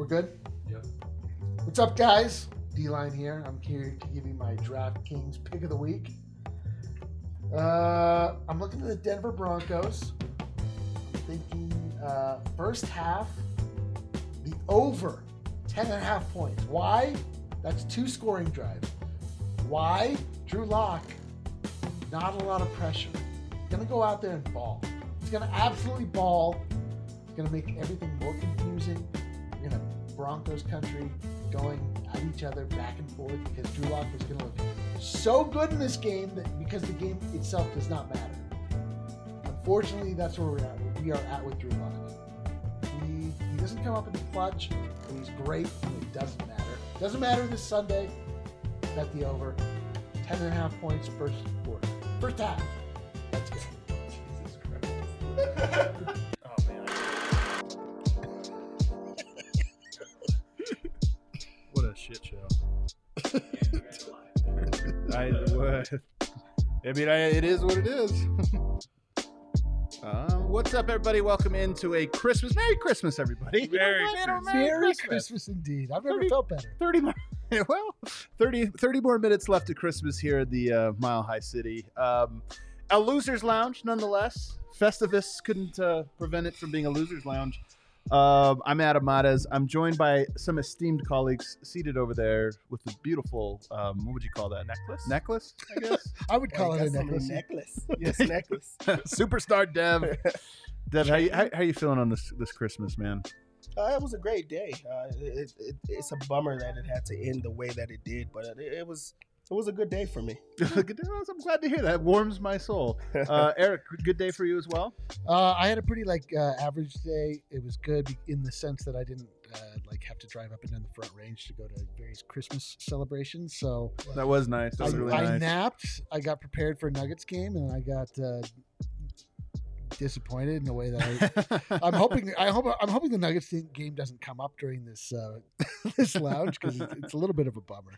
We're good? Yep. What's up, guys? D Line here. I'm here to give you my DraftKings pick of the week. Uh, I'm looking at the Denver Broncos. I'm thinking uh, first half, the over 10 and a half points. Why? That's two scoring drives. Why? Drew Lock, not a lot of pressure. Gonna go out there and ball. He's gonna absolutely ball. It's gonna make everything more confusing. Broncos country going at each other back and forth because Drew Lock is gonna look so good in this game that because the game itself does not matter. Unfortunately, that's where we're at. We are at with Drew Lock. He, he doesn't come up in the clutch, but he's great and it doesn't matter. Doesn't matter this Sunday. Bet the over. 10 and a half points first quarter. First half. I mean, I, it is what it is. Uh, what's up, everybody? Welcome into a Christmas. Merry Christmas, everybody. You know Merry? Christmas. Merry Christmas indeed. I've never Thirty- felt better. 30 more well 30 30 more minutes left to christmas here at the uh, mile high city um, a losers lounge nonetheless festivus couldn't uh, prevent it from being a losers lounge um, i'm adam Matas. i'm joined by some esteemed colleagues seated over there with the beautiful um, what would you call that Necklace? necklace i guess I would call it a necklace. necklace. Yes, necklace. superstar dev dev how you, how, how you feeling on this this christmas man Uh, it was a great day. Uh, it, it, it's a bummer that it had to end the way that it did, but it, it was it was a good day for me. Good- i'm glad to hear that warms my soul uh, eric good day for you as well Uh, I had a pretty like uh, average day. It was good in the sense that I didn't uh, like have to drive up and down the front range to go to various Christmas celebrations. So that was nice that I, was really I nice napped. I got prepared for a Nuggets game, and I got uh, disappointed in the way that I. I'm hoping. I hope. I'm hoping the Nuggets game doesn't come up during this uh, this lounge because it's, it's a little bit of a bummer.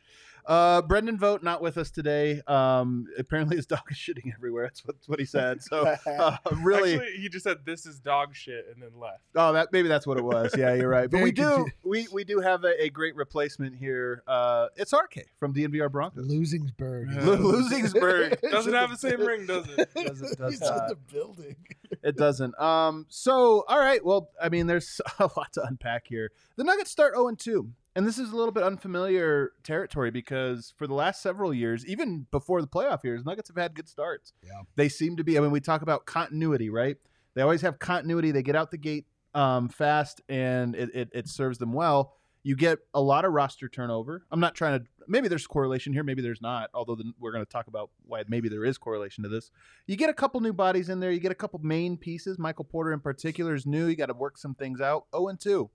Uh, Brendan Vogt not with us today. Um, apparently his dog is shitting everywhere. That's what, that's what he said. So uh, really, Actually, he just said this is dog shit and then left. oh, that maybe that's what it was. Yeah, you're right. But we do we we do have a, a great replacement here. Uh, it's RK from DNVR Broncos. Losingsburg. Yeah. Lo- Losingsburg. Doesn't have the same ring, does it? Doesn't- does He's in not. the building. It doesn't. Um. So, all right. Well, I mean, there's a lot to unpack here. The Nuggets start 0 2, and this is a little bit unfamiliar territory because for the last several years, even before the playoff years, Nuggets have had good starts. Yeah. They seem to be. I mean, we talk about continuity, right? They always have continuity. They get out the gate um, fast, and it, it it serves them well. You get a lot of roster turnover. I'm not trying to. Maybe there's correlation here. Maybe there's not. Although the, we're going to talk about why maybe there is correlation to this. You get a couple new bodies in there. You get a couple main pieces. Michael Porter in particular is new. You got to work some things out. 0 and 2.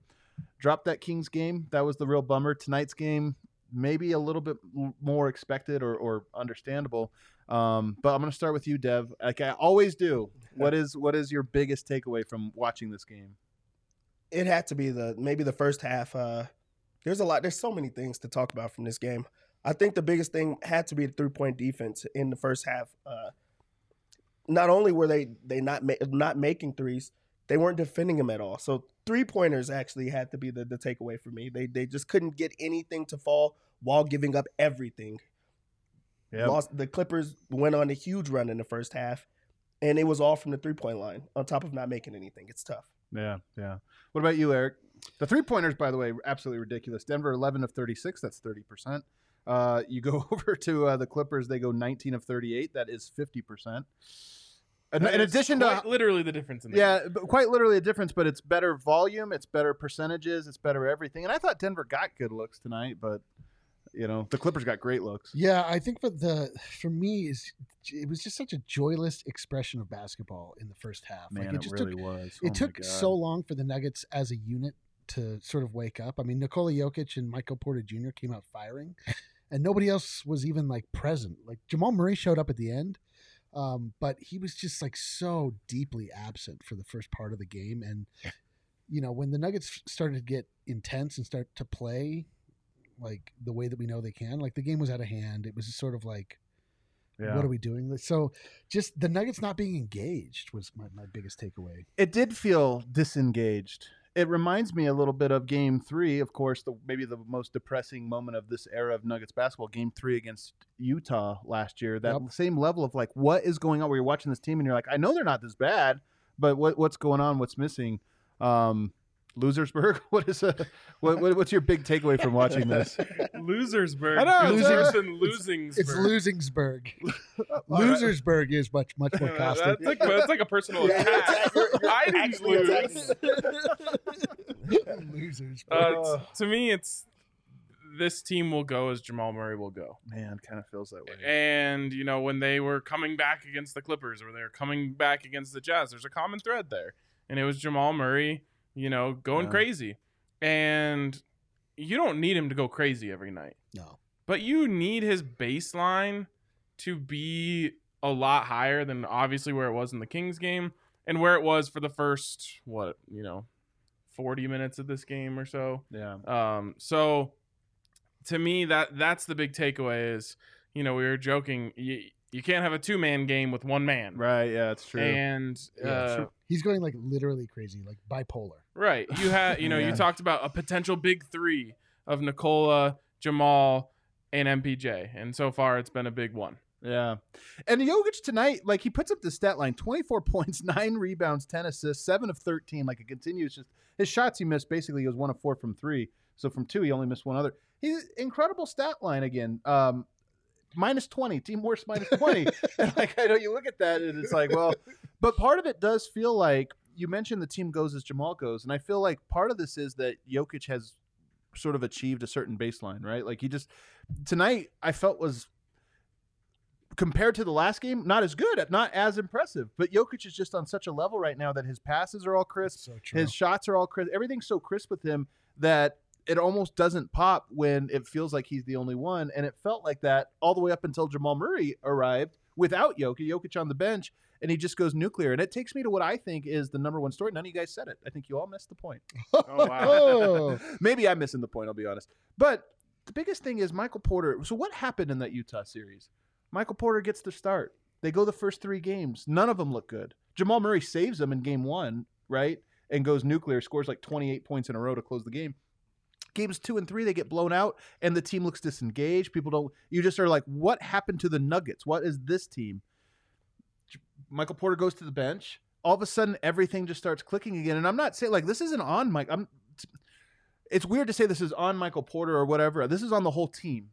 Drop that Kings game. That was the real bummer. Tonight's game, maybe a little bit more expected or, or understandable. Um, but I'm going to start with you, Dev. Like I always do. What is what is your biggest takeaway from watching this game? it had to be the maybe the first half. Uh, there's a lot. There's so many things to talk about from this game. I think the biggest thing had to be the three point defense in the first half. Uh, not only were they they not ma- not making threes, they weren't defending him at all. So three pointers actually had to be the, the takeaway for me. They they just couldn't get anything to fall while giving up everything. Lost the Clippers went on a huge run in the first half, and it was all from the three point line. On top of not making anything, it's tough. Yeah, yeah. What about you, Eric? The three pointers, by the way, absolutely ridiculous. Denver, 11 of 36. That's 30%. Uh, you go over to uh, the Clippers, they go 19 of 38. That is 50%. In, in addition quite to. literally the difference in the Yeah, but quite literally a difference, but it's better volume, it's better percentages, it's better everything. And I thought Denver got good looks tonight, but you know the Clippers got great looks. Yeah, I think for the for me is it was just such a joyless expression of basketball in the first half. Man, like it, it just really took was. it Oh took so long for the Nuggets as a unit to sort of wake up. I mean, Nikola Jokic and Michael Porter Jr. came out firing, and nobody else was even like present. Like Jamal Murray showed up at the end, um, but he was just like so deeply absent for the first part of the game. And you know, when the Nuggets started to get intense and start to play like the way that we know they can, like the game was out of hand. It was just sort of like Yeah. what are we doing? So just the Nuggets not being engaged was my, my biggest takeaway. it did feel disengaged. It reminds me a little bit of Game Three. Of course, the maybe the most depressing moment of this era of Nuggets basketball. Game Three against Utah last year. That Yep. same level of like, what is going on? Where you're watching this team and you're like, I know they're not this bad, but what what's going on? What's missing? Um, Losersburg. What is a what, what what's your big takeaway from watching this? Losersburg. I know, It's it's- worse than Losingsburg. It's Losingsburg. Losersburg is much much more caustic. that's like that's like a personal attack. it's- you're- you're I didn't actually lose. attacking Losers. Uh, to me, it's this team will go as Jamal Murray will go. Man, kind of feels that way. And you know when they were coming back against the Clippers or they were coming back against the Jazz, there's a common thread there, and it was Jamal Murray, you know, going Yeah. crazy. And you don't need him to go crazy every night, no. but you need his baseline to be a lot higher than obviously where it was in the Kings game and where it was for the first what you know, forty minutes of this game or so. Yeah. Um, so to me, that that's the big takeaway is, you know, we were joking, you, you can't have a two man game with one man. Right. Yeah, it's true. And Yeah, uh, sure. He's going like literally crazy, like bipolar. right, you had, you know, Yeah. you talked about a potential big three of Nikola, Jamal, and MPJ, and so far it's been a big one. Yeah. And Jokic tonight, like he puts up the stat line 24 points, nine rebounds, 10 assists, seven of 13. Like it continues just his shots he missed basically he was one of four from three. So from two, he only missed one other. He's incredible stat line again. Um, minus 20, team worst minus 20. and like I know you look at that and it's like, well, but part of it does feel like you mentioned the team goes as Jamal goes. And I feel like part of this is that Jokic has sort of achieved a certain baseline, right? Like he just tonight I felt was compared to the last game, not as good, not as impressive. But Jokic is just on such a level right now that his passes are all crisp, So his shots are all crisp, everything's so crisp with him that it almost doesn't pop when it feels like he's the only one. And it felt like that all the way up until Jamal Murray arrived without Jokic, Jokic on the bench, and he just goes nuclear. And it takes me to what I think is the number one story. None of you guys said it. I think you all missed the point. Oh, wow. Maybe I'm missing the point, I'll be honest. But the biggest thing is Michael Porter. So what happened in that Utah series? Michael Porter gets the start. They go the first three games. None of them look good. Jamal Murray saves them in game one, right? And goes nuclear, scores like 28 points in a row to close the game. Games two and three, they get blown out, and the team looks disengaged. People don't, you just are like, what happened to the Nuggets? What is this team? Michael Porter goes to the bench. All of a sudden, everything just starts clicking again. And I'm not saying like this isn't on Mike. I'm. It's weird to say this is on Michael Porter or whatever. This is on the whole team.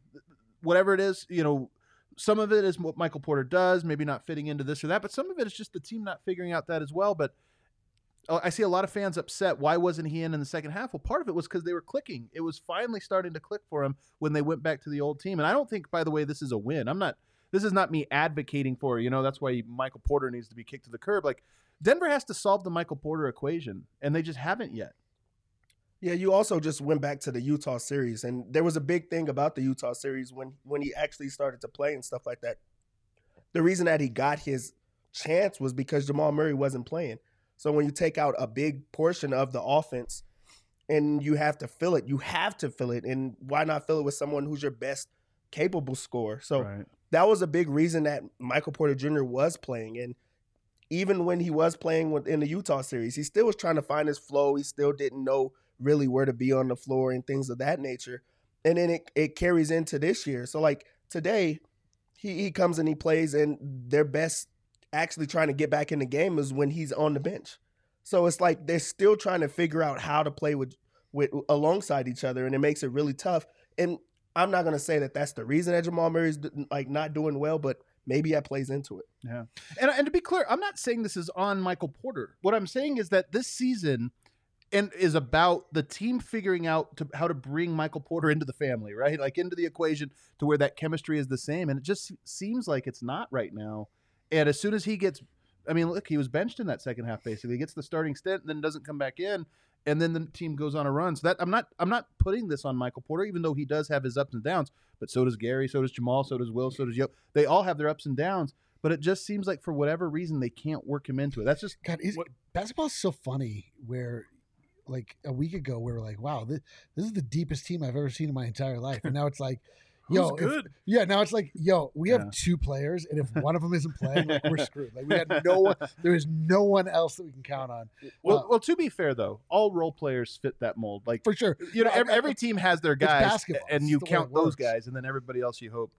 Whatever it is, you know, some of it is what Michael Porter does, maybe not fitting into this or that, but some of it is just the team not figuring out that as well. But Oh, I see a lot of fans upset. Why wasn't he in in the second half? Well, part of it was because they were clicking. It was finally starting to click for him when they went back to the old team. And I don't think, by the way, this is a win. I'm not. This is not me advocating for you know. That's why Michael Porter needs to be kicked to the curb. Like Denver has to solve the Michael Porter equation, and they just haven't yet. Yeah, you also just went back to the Utah series, and there was a big thing about the Utah series when when he actually started to play and stuff like that. The reason that he got his chance was because Jamal Murray wasn't playing. So when you take out a big portion of the offense and you have to fill it, you have to fill it, and why not fill it with someone who's your best capable scorer? So right. that was a big reason that Michael Porter Jr. was playing. And even when he was playing with- in the Utah series, he still was trying to find his flow. He still didn't know really where to be on the floor and things of that nature. And then it, it carries into this year. So like today, he, he comes and he plays, and their best actually trying to get back in the game is when he's on the bench. So it's like they're still trying to figure out how to play with with alongside each other, and it makes it really tough. And I'm not gonna say that that's the reason that Jamal Murray's like not doing well, but maybe that plays into it. Yeah, and, and to be clear, I'm not saying this is on Michael Porter. What I'm saying is that this season and is about the team figuring out to, how to bring Michael Porter into the family, right? Like into the equation to where that chemistry is the same. And it just seems like it's not right now. And as soon as he gets, I mean, look, he was benched in that second half. Basically, he gets the starting stint, and then doesn't come back in, and then the team goes on a run. So that I'm not, I'm not putting this on Michael Porter, even though he does have his ups and downs. But so does Gary, so does Jamal, so does Will, so does Yo. They all have their ups and downs. But it just seems like for whatever reason they can't work him into it. That's just God, is, What- basketball is so funny. Where, like a week ago, we were like, "Wow, this, this is the deepest team I've ever seen in my entire life," and now it's like, Who's Yo, if- Yeah, now it's like, yo, we have two players, and if one of them isn't playing, like, we're screwed. Like we had no one. There is no one else that we can count on Well, Well- well, to be fair though, all role players fit that mold. Like for sure. you know, every, every team has their it's guys, basketball. and you the count those guys, and then everybody else you hope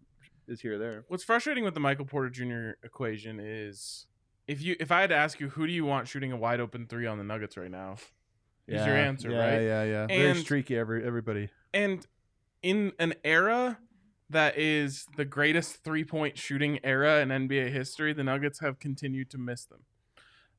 is here or there. What's frustrating with the Michael Porter Jr. equation is if you if I had to ask you who do you want shooting a wide open three on the Nuggets right now, is your answer yeah, right? Yeah, yeah, yeah. Very streaky. Every everybody. And in an era that is the greatest three point shooting era in NBA history, the Nuggets have continued to miss them.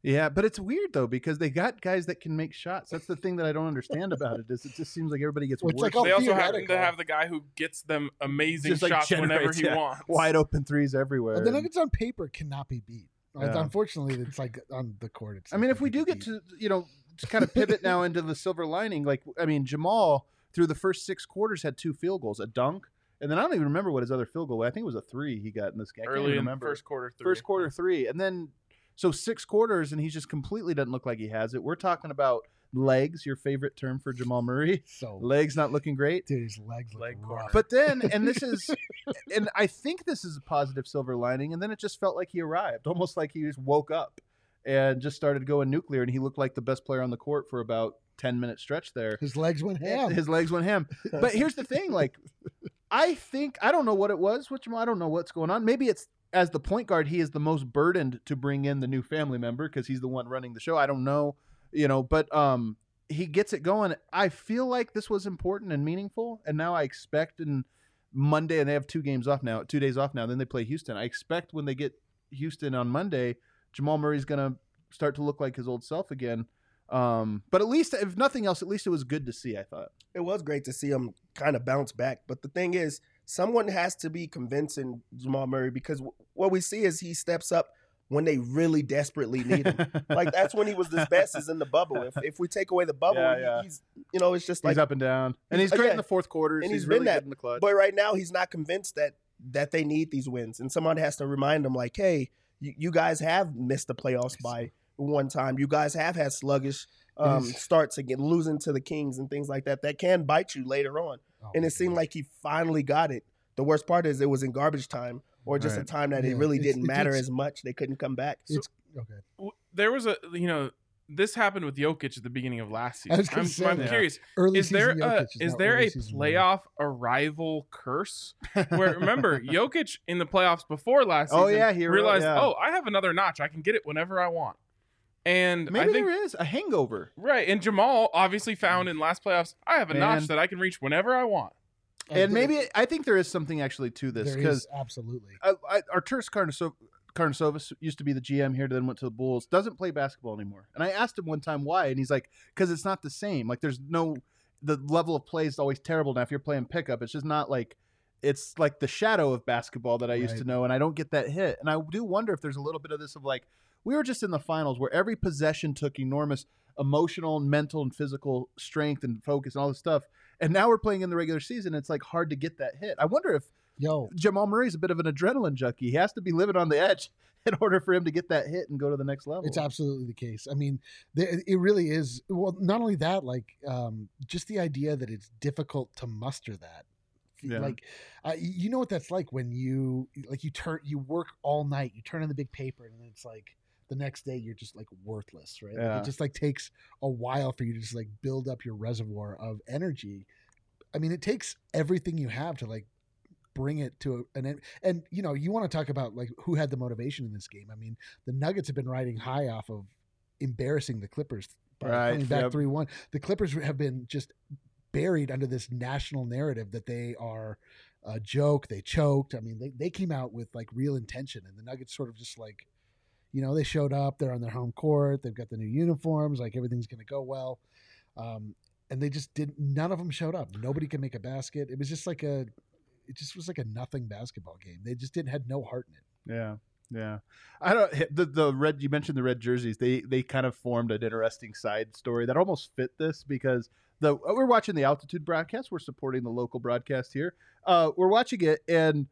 Yeah, but it's weird though because they got guys that can make shots. That's the thing that I don't understand about it. Is it just seems like everybody gets Well, worse. like they also happen to have the guy who gets them amazing Just, like, shots whenever he yeah, wants. wide open threes everywhere. The Nuggets on paper cannot be beat. Uh, yeah. Unfortunately, it's like on the court. It's I mean, if we do get beat. to you know to kind of pivot now into the silver lining, like I mean, Jamal through the first six quarters had two field goals, a dunk, and then I don't even remember what his other field goal. was. I think it was a three he got in this game. Early in remember. first quarter three. first quarter three, and then so six quarters, and he just completely doesn't look like he has it. We're talking about legs, your favorite term for Jamal Murray. so Legs not looking great. dude, his legs look Leg rough. But then, and this is, and I think this is a positive silver lining. And then it just felt like he arrived, almost like he just woke up and just started going nuclear. And he looked like the best player on the court for about ten minute stretch there. his legs went ham. His legs went ham. But here's the thing, like, I think I don't know what it was Jamal. I don't know what's going on. Maybe it's as the point guard, he is the most burdened to bring in the new family member because he's the one running the show. I don't know, you know, but um, he gets it going. I feel like this was important and meaningful, and now I expect in Monday, and they have two games off now, two days off now. Then they play Houston. I expect when they get Houston on Monday, Jamal Murray's gonna start to look like his old self again. Um, but at least, if nothing else, at least it was good to see. I thought. it was great to see him kind of bounce back. But the thing is, someone has to be convincing Jamal Murray because w- what we see is he steps up when they really desperately need him. like that's when he was his best is in the bubble. If if we take away the bubble, Yeah, yeah. he's you know it's just like. he's up and down, and he's great in the fourth quarter, And he's, he's really been that, good in the clutch. But right now he's not convinced that that they need these wins, and someone has to remind him like, hey, you, you guys have missed the playoffs by one time. You guys have had sluggish um, is- starts again, losing to the Kings and things like that. That can bite you later on. Oh, and it seemed God. like he finally got it. The worst part is it was in garbage time, or just Right. a time that it really didn't it matter takes- as much. They couldn't come back. it's okay. W- There was a you know this happened with Jokic at the beginning of last I season. was I'm, say I'm that. curious. Early is there a, Jokic is there a season Murray. playoff arrival curse where remember Jokic in the playoffs before last Oh, season yeah, he re- realized yeah. oh I have another notch I can get it whenever I want and Maybe I think there is a hangover. right and Jamal obviously found in last playoffs I have a notch that I can reach whenever I want Uh, and maybe I think there is something actually to this because absolutely. I, I, Arturas Carniso- Karnisovas used to be the GM here, then went to the Bulls. Doesn't play basketball anymore. And I asked him one time why, and he's like, "Because it's not the same. Like, there's no the level of play is always terrible now. If you're playing pickup, it's just not like it's like the shadow of basketball that I used to know, and I don't get that hit. And I do wonder if there's a little bit of this of like we were just in the finals where every possession took enormous emotional and mental and physical strength and focus and all this stuff. And now we're playing in the regular season. It's like hard to get that hit. I wonder if Yo, Jamal Murray's a bit of an adrenaline junkie. He has to be living on the edge in order for him to get that hit and go to the next level. It's absolutely the case. I mean, it really is. Well, not only that, like um, just the idea that it's difficult to muster that. Yeah. Like, uh, you know what that's like when you like you turn you work all night, you turn in the big paper, and it's like the next day you're just like worthless, right? Like, it just like takes a while for you to just like build up your reservoir of energy. I mean, it takes everything you have to like bring it to an end. And you know, you want to talk about like who had the motivation in this game. I mean, the Nuggets have been riding high off of embarrassing the Clippers by Right, coming back yep. three one. The Clippers have been just buried under this national narrative that they are a joke. They choked. I mean, they they came out with like real intention, and the Nuggets sort of just like. You know, they showed up. They're on their home court. They've got the new uniforms. Like everything's going to go well. Um, and they just didn't, None of them showed up. Nobody could make a basket. It was just like a. It just was like a nothing basketball game. They just didn't had no heart in it. yeah, yeah. I don't the the red. You mentioned the red jerseys. They they kind of formed an interesting side story that almost fit this because the we're watching the altitude broadcast. We're supporting the local broadcast here. Uh, we're watching it and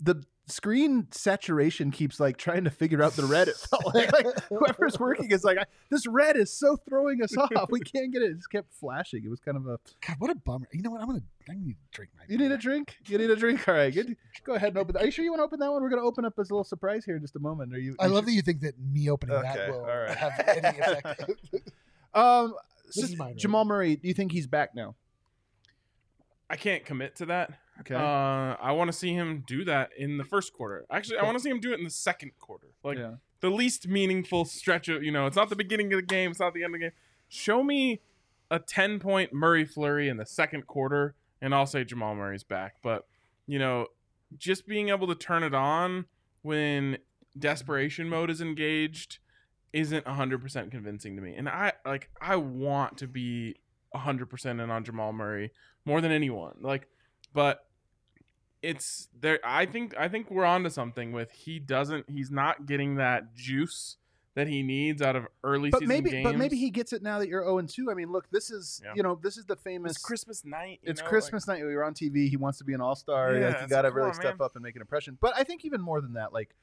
the screen saturation keeps like trying to figure out the red. It felt like, like whoever's working is like, this red is so throwing us off. We can't get it. It just kept flashing. It was kind of a. God, what a bummer. You know what? I'm gonna. I need to drink my. You need a drink. You need a drink. All right, good. Go ahead and open. That. Are you sure you want to open that one? We're gonna open up as a little surprise here in just a moment. Are you? I love sure? that you think that me opening Okay, that will all right. have any effect. Um, This so is mine, right? Jamal Murray. Do you think he's back now? I can't commit to that. Okay. Uh, I want to see him do that in the first quarter. Actually, I want to see him do it in the second quarter. Like yeah. the least meaningful stretch of, you know, it's not the beginning of the game, it's not the end of the game. Show me a 10 point Murray flurry in the second quarter, and I'll say Jamal Murray's back. But, you know, just being able to turn it on when desperation mode is engaged isn't 100% convincing to me. And I, like, I want to be 100% in on Jamal Murray more than anyone. Like, but it's there i think i think we're onto something with he doesn't he's not getting that juice that he needs out of early But season maybe, games but maybe he gets it now that you're 0 and 2. I mean, look, this is Yeah. you know this is the famous. it's christmas night you It's know, like- Christmas night. We were on TV. He wants to be an all star. Yeah, like, you got to really come on, step man. up and make an impression. But I think even more than that, like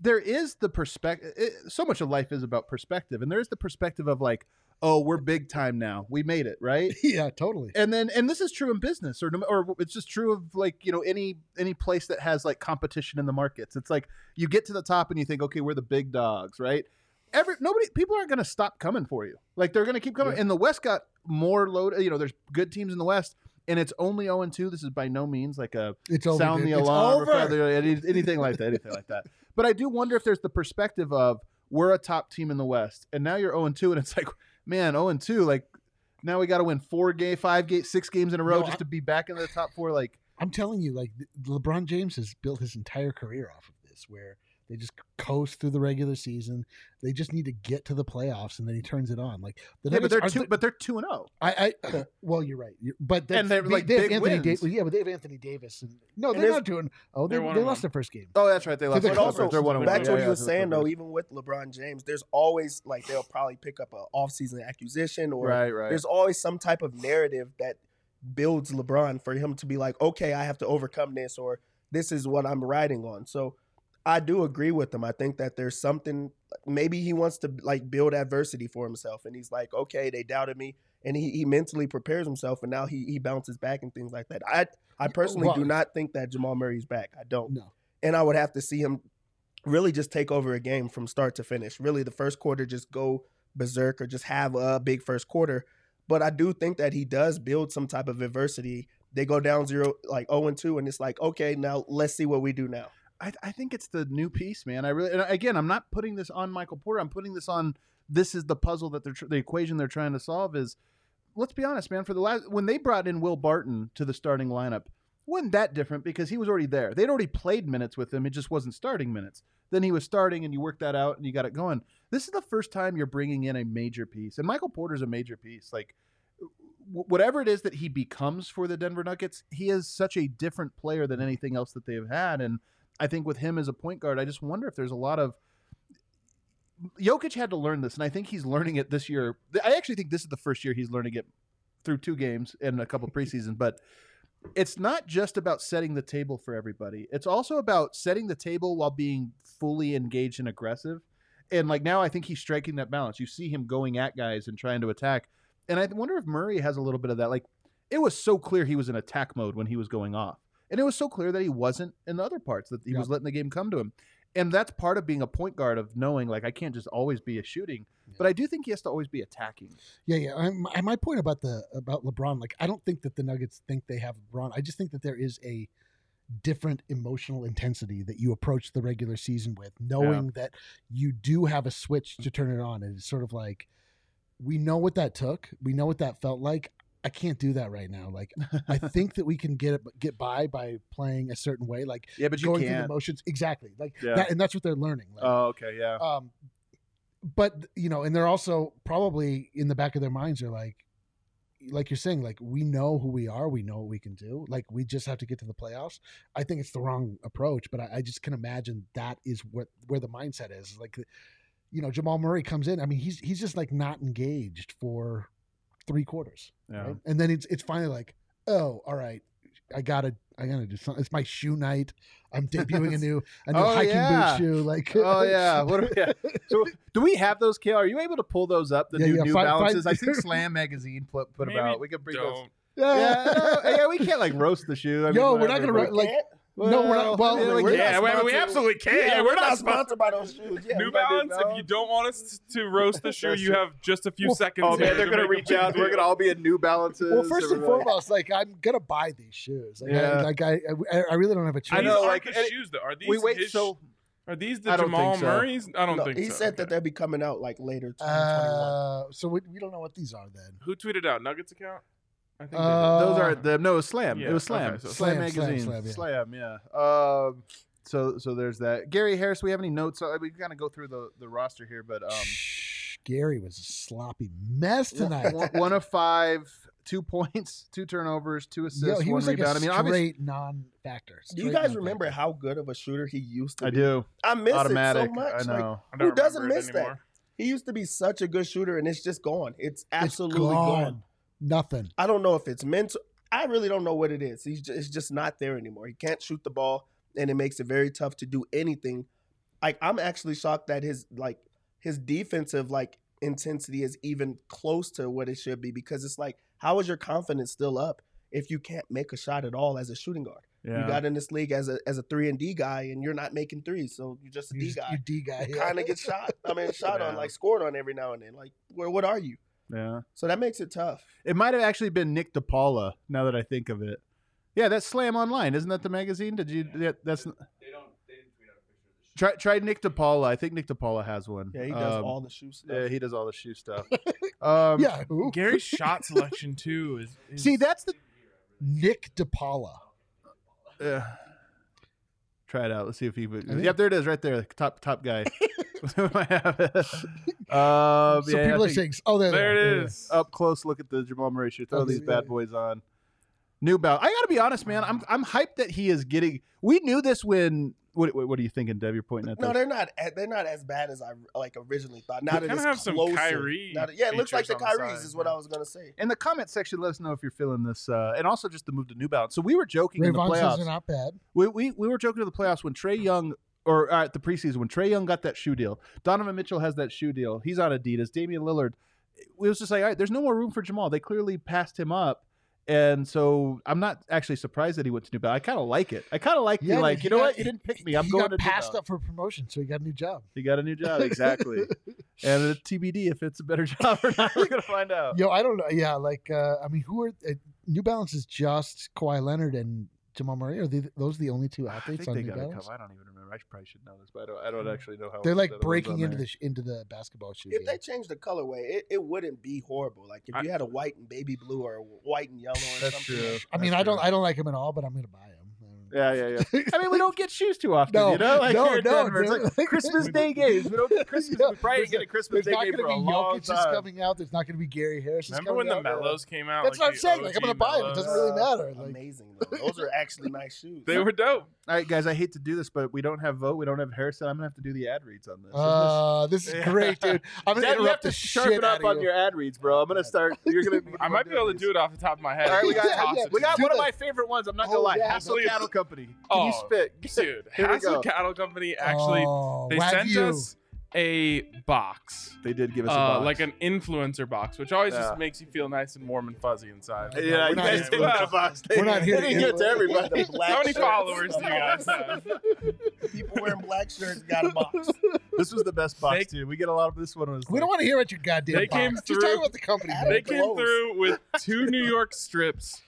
there is the perspective. So much of life is about perspective, and there is the perspective of like, oh, we're big time now. We made it, right? yeah, totally. and then and this is true in business or or it's just true of like you know any any place that has like competition in the markets it's like you get to the top and you think okay we're the big dogs right every nobody people aren't going to stop coming for you like they're going to keep coming Yeah. and the west got more loaded. you know there's good teams in the west and it's only 0 and 2 this is by no means like a It's over. sound dude. the alarm or feather- any, anything like that anything like that but i do wonder if there's the perspective of we're a top team in the west and now you're 0 and 2 and it's like man 0 and 2 like now we got to win four game five game six games in a row No, just I- to be back in the top four like I'm telling you, like LeBron James has built his entire career off of this, where they just coast through the regular season. They just need to get to the playoffs, and then he turns it on. Like the yeah, but they're two the- but they're two and oh I, I well, you're right. You're, but that's, And they're, they, like, they have big Anthony wins. Davis. Yeah, but they have Anthony Davis. And no, And they're not doing. Oh, they, They're one they and lost their first game. oh that's right they lost the to But also, they're one and back one. to what Yeah, you yeah, were saying though, even with LeBron James, there's always like they'll probably pick up an offseason acquisition or right right there's always some type of narrative that builds LeBron for him to be like, okay, I have to overcome this or this is what I'm riding on. So I do agree with him. I think that there's something maybe he wants to like build adversity for himself and he's like, okay, they doubted me and he, he mentally prepares himself and now he he bounces back and things like that. I I personally Well- do not think that Jamal Murray's back. I don't No, and I would have to see him really just take over a game from start to finish. Really, the first quarter just go berserk or just have a big first quarter. But I do think that he does build some type of adversity. They go down zero, like zero and two, and it's like, okay, now let's see what we do now. I, I think it's the new piece, man. I really, again, I'm not putting this on Michael Porter. I'm putting this on. This is the puzzle that they're the equation they're trying to solve. Is let's be honest, man. For the last when they brought in Will Barton to the starting lineup, wasn't that different because he was already there. They'd already played minutes with him. It just wasn't starting minutes. Then he was starting, and you worked that out, and you got it going. This is the first time you're bringing in a major piece, and Michael Porter's a major piece. Like wh- whatever it is that he becomes for the Denver Nuggets, he is such a different player than anything else that they've had, and I think with him as a point guard, I just wonder if there's a lot of Jokic had to learn this, and I think he's learning it this year. I actually think this is the first year he's learning it through two games and a couple preseason, but it's not just about setting the table for everybody. It's also about setting the table while being fully engaged and aggressive. And like now I think he's striking that balance. You see him going at guys and trying to attack. And I wonder if Murray has a little bit of that. Like it was so clear he was in attack mode when he was going off. And it was so clear that he wasn't in the other parts, that he Yeah. was letting the game come to him. And that's part of being a point guard of knowing like I can't just always be a shooting, but I do think he has to always be attacking. yeah, yeah. And my- point about the about LeBron, like I don't think that the Nuggets think they have LeBron. I just think that there is a different emotional intensity that you approach the regular season with, knowing that you do have a switch to turn it on. And it's sort of like we know what that took. We know what that felt like. I can't do that right now. Like I think that we can get it, get by by playing a certain way, like Yeah, but you going through can't. the motions. Exactly, like Yeah. that, and that's what they're learning. Like, Oh, okay, yeah. um, but you know, and they're also probably in the back of their minds are like, like you're saying, like we know who we are, we know what we can do. Like we just have to get to the playoffs. I think it's the wrong approach, but I, I just can imagine that is what where the mindset is. Like, you know, Jamal Murray comes in. I mean, he's he's just like not engaged for three quarters, Yeah. right? And then it's it's finally like, oh, all right. I gotta I gotta do something. It's my shoe night. I'm debuting a new a new Oh, hiking yeah. boot shoe. Like Oh yeah. What? Are, yeah. So, do we have those, Kale? Are you able to pull those up? The Yeah, new yeah, New find- Balances. find- I think Slam Magazine put put them Maybe out. We could bring those. Don't. Yeah, no, yeah, we can't like roast the shoe. I mean, Yo, we're not gonna but- ro- like- Can't? No, we're not- well, I mean, we're Yeah, not well, we absolutely can. Yeah, we're, not sponsored. sponsored by those shoes. Yeah, New Balance, if you don't want us to roast the shoe, you have just a few Well, seconds. Oh man, they're gonna reach big out. We're gonna all be in New Balances. Well, first and Everybody- foremost, like I'm gonna buy these shoes. Like, Yeah. I, like I, I, I really don't have a choice. I know, aren't like, the and- shoes. Though. Are these we wait his- so. Are these the don't Jamal so. Murray's? I don't No, think he so. said that they'll be coming out like later 2021. Uh, so we, we don't know what these are then. Who tweeted out Nuggets account? I think Uh, Those are the no it was Slam. Yeah, it was Slam. okay, so- Slam, Slam, Slam, magazine. Slam, Slam, yeah. yeah. Um, so so there's that. Gary Harris. We have any notes? Uh, We kind of go through the the roster here, but um, Shh, Gary was a sloppy mess tonight. one, one of five, two points, two turnovers, two assists, Yo, he one was like rebound. a I mean, obviously, straight non-factor. Do you guys remember non-factor. how good of a shooter he used to be? I be? do I miss automatic. it so much. I Like, know. I don't Who doesn't remember it miss that? anymore. he used to be such a good shooter, and it's just gone. It's It's absolutely gone. gone. Nothing. I don't know if it's mental. I really don't know what it is. He's just, it's just not there anymore. He can't shoot the ball, and it makes it very tough to do anything. Like I'm actually shocked that his like his defensive like intensity is even close to what it should be because it's like how is your confidence still up if you can't make a shot at all as a shooting guard? Yeah. You got in this league as a as a three and D guy, and you're not making threes, so you're just a You D just- guy. you D guy. You kind of get shot. I mean, shot on like scored on every now and then. Like where what are you? Yeah. So that makes it tough. It might have actually been Nick DePaula. Now that I think of it, yeah, that's Slam Online, isn't that the magazine? Did you? Yeah, that's. Try try Nick DePaula. I think Nick DePaula has one. Yeah, he does Um, all the shoe stuff. Yeah, he does all the shoe stuff. um, Yeah. Who? Gary's shot selection too is, is See, that's the. Nick DePaula. yeah. try it out. Let's see if he. would- think- Yep, there it is, right there. Top top guy. I. Um, so yeah, I people are saying, "Oh, there, there there, it is. up close look at the Jamal Murray shoe. Throw Oh, these yeah. bad boys on. New Balance. I got to be honest, man. I'm I'm hyped that he is getting. We knew this when. What, what, what are you thinking, Deb? You're pointing at No, this. they're not. They're not as bad as I like originally thought. Now They that kinda it's have some. Kyrie Now that- yeah, it looks like the features on the Kyrie's is what. I was gonna say. In the comment section, let us know if you're feeling this, uh, and also just the move to New Balance. So we were joking in the Ravon playoffs. they're not bad. We, we we were joking in the playoffs when Trae Young or uh, at the preseason when Trae Young got that shoe deal. Donovan Mitchell has that shoe deal. He's on Adidas. Damian Lillard. It was just like, all right, there's no more room for Jamal. They clearly passed him up. And so I'm not actually surprised that he went to New Balance. I kind of like it. I kind of like Yeah, the like, you know got- what? You didn't pick me. I'm going to passed up for promotion, so he got a new job. He got a new job, exactly. and a TBD if it's a better job or not. We're gonna find out. Yo, I don't know. Yeah, like uh, I mean, who are uh, New Balance is just Kawhi Leonard and Jamal Murray. Are they, those the only two athletes I athletes think on they New got Balance? couple. I don't even remember. I probably should know this, but I don't. I don't mm. actually know how. They're like that it was breaking into there. the into the basketball shoe. If game. they changed the colorway, it, it wouldn't be horrible. Like if I- you had a white and baby blue or a white and yellow or That's something. true. I mean, That's I don't true. I don't like him at all, but I'm gonna buy him. Yeah, yeah, yeah. I mean, we don't get shoes too often, No, you know. Like no, here in no, Denver, it's like Christmas Day games. We don't get Christmas. Yeah, we probably there's get a a- Christmas Day not game going for a long Jokic is time. coming out. There's not going to be Gary Harris. Remember when coming the. Melos came out? That's like what I'm the saying. Like I'm going to buy him. It doesn't really matter. Like, Amazing though. Those are actually nice shoes. They were dope. All right, guys. I hate to do this, but we don't have Vogt. We don't have Harrison. I'm gonna have to do the ad reads on this. uh, this is great, dude. I'm going to have interrupt to the sharpen shit up out of on your ad reads, bro. I'm gonna start. You're gonna. I might be able to do it off the top of my head. All right, we got, one of my favorite ones. I'm not gonna Oh, lie. yeah, Hassell please. Cattle Company. Can Oh, you spit? Dude, Hassell. Cattle Company actually oh, they sent Wagyu. us a box. They did give us a Uh, box. like an influencer box, which always Yeah. just makes you feel nice and warm and fuzzy inside. Yeah, We're you not guys here- did we're get a not- box. we're not here They to didn't give it to everybody. How many followers do you guys have? People wearing black shirts got a box. This was the best box They- too. We get a lot of this one. Was We like- don't want to hear what your goddamn They box. came Just through- talk about the company. They came Close. through with two New York strips,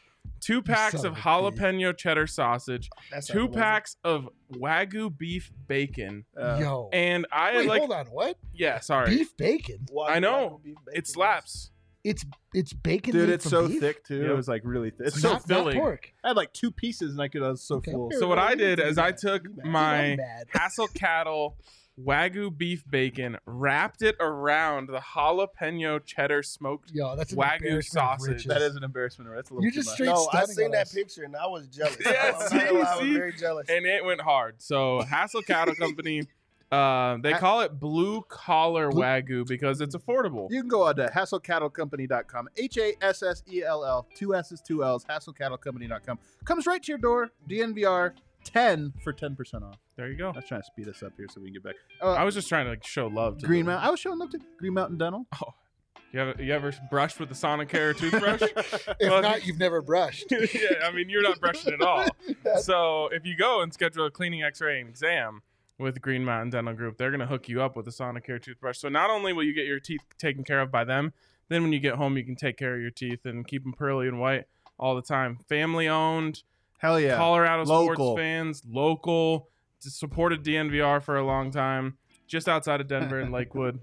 two packs of of a jalapeno cheddar sausage, That's two packs of wagyu beef bacon, Uh, Yo. and I Wait, like hold on. What? yeah, sorry, Beef bacon? Wagyu- I know. Wagyu beef bacon it is- slaps. It's it's bacon. dude, it's from so beef? thick too. Yep. It was like really thick. It's It's so. not, filling. not pork. I had like two pieces, and I could. I was so Okay. full. So what I did is mad. I took You mad. I'm my mad. Hassell Cattle Wagyu beef bacon, wrapped it around the jalapeno cheddar smoked. Yo, that's an Wagyu sausage. that is an embarrassment. Right? That's a little You too just much. straight No, I stunning seen that us. picture and I was jealous. Yeah, I'm not gonna lie, I was see, see? very jealous. And it went hard. So Hassell Cattle Company, Uh, they call it blue collar Blue- wagyu because it's affordable. You can go on to hassellcattlecompany.com. H A S S E L L, two S's, two L's, hassellcattlecompany.com. Comes right to your door. DNVR 10 for 10% off. There you go. I was trying to speed us up here so we can get back. Uh, I was just trying to like, show love to Green them. Mountain. I was showing love to Green Mountain Dental. Oh, you ever, you ever brushed with the Sonicare toothbrush? If Well, not, you've never brushed. yeah, I mean you're not brushing at all. So if you go and schedule a cleaning, X-ray, and exam with Green Mountain Dental Group, they're gonna hook you up with a Sonicare toothbrush. So not only will you get your teeth taken care of by them, then when you get home, you can take care of your teeth and keep them pearly and white all the time. Family owned, Hell yeah. Colorado Local. sports fans, local, supported DNVR for a long time, just outside of Denver and Lakewood.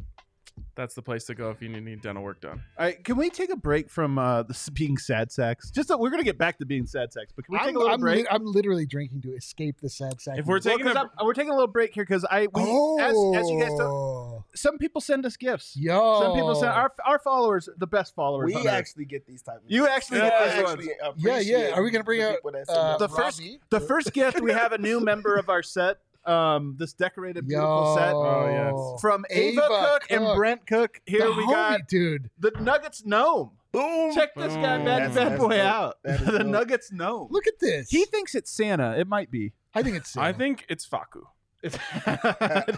That's the place to go if you need dental work done. All right, can we take a break from uh, the being sad sex? Just that we're gonna get back to being sad sex, but can we take I'm, a little I'm, break? li- I'm literally drinking to escape the sad sex. If we're Well, taking 'cause a, I'm- we're taking a little break here because I we, oh, as, as you guys know, some people send us gifts. yo, Some people send our our followers, the best followers. We actually get these type of You gifts. actually get I these actually Yeah, appreciate yeah. Are we gonna bring the out, people uh, us The gifts. first- Robbie? the first gift we have a new member of our set. Um, this decorated beautiful set Oh, yes. from Ava, Ava Cook, and Brent Cook. Here the we homie, got dude. the Nuggets gnome. Boom. Check this guy bad, That's- bad that's boy dope. out. The dope. Nuggets gnome. Look at this. He thinks it's Santa. It might be. I think it's. I think it's Facu. It's,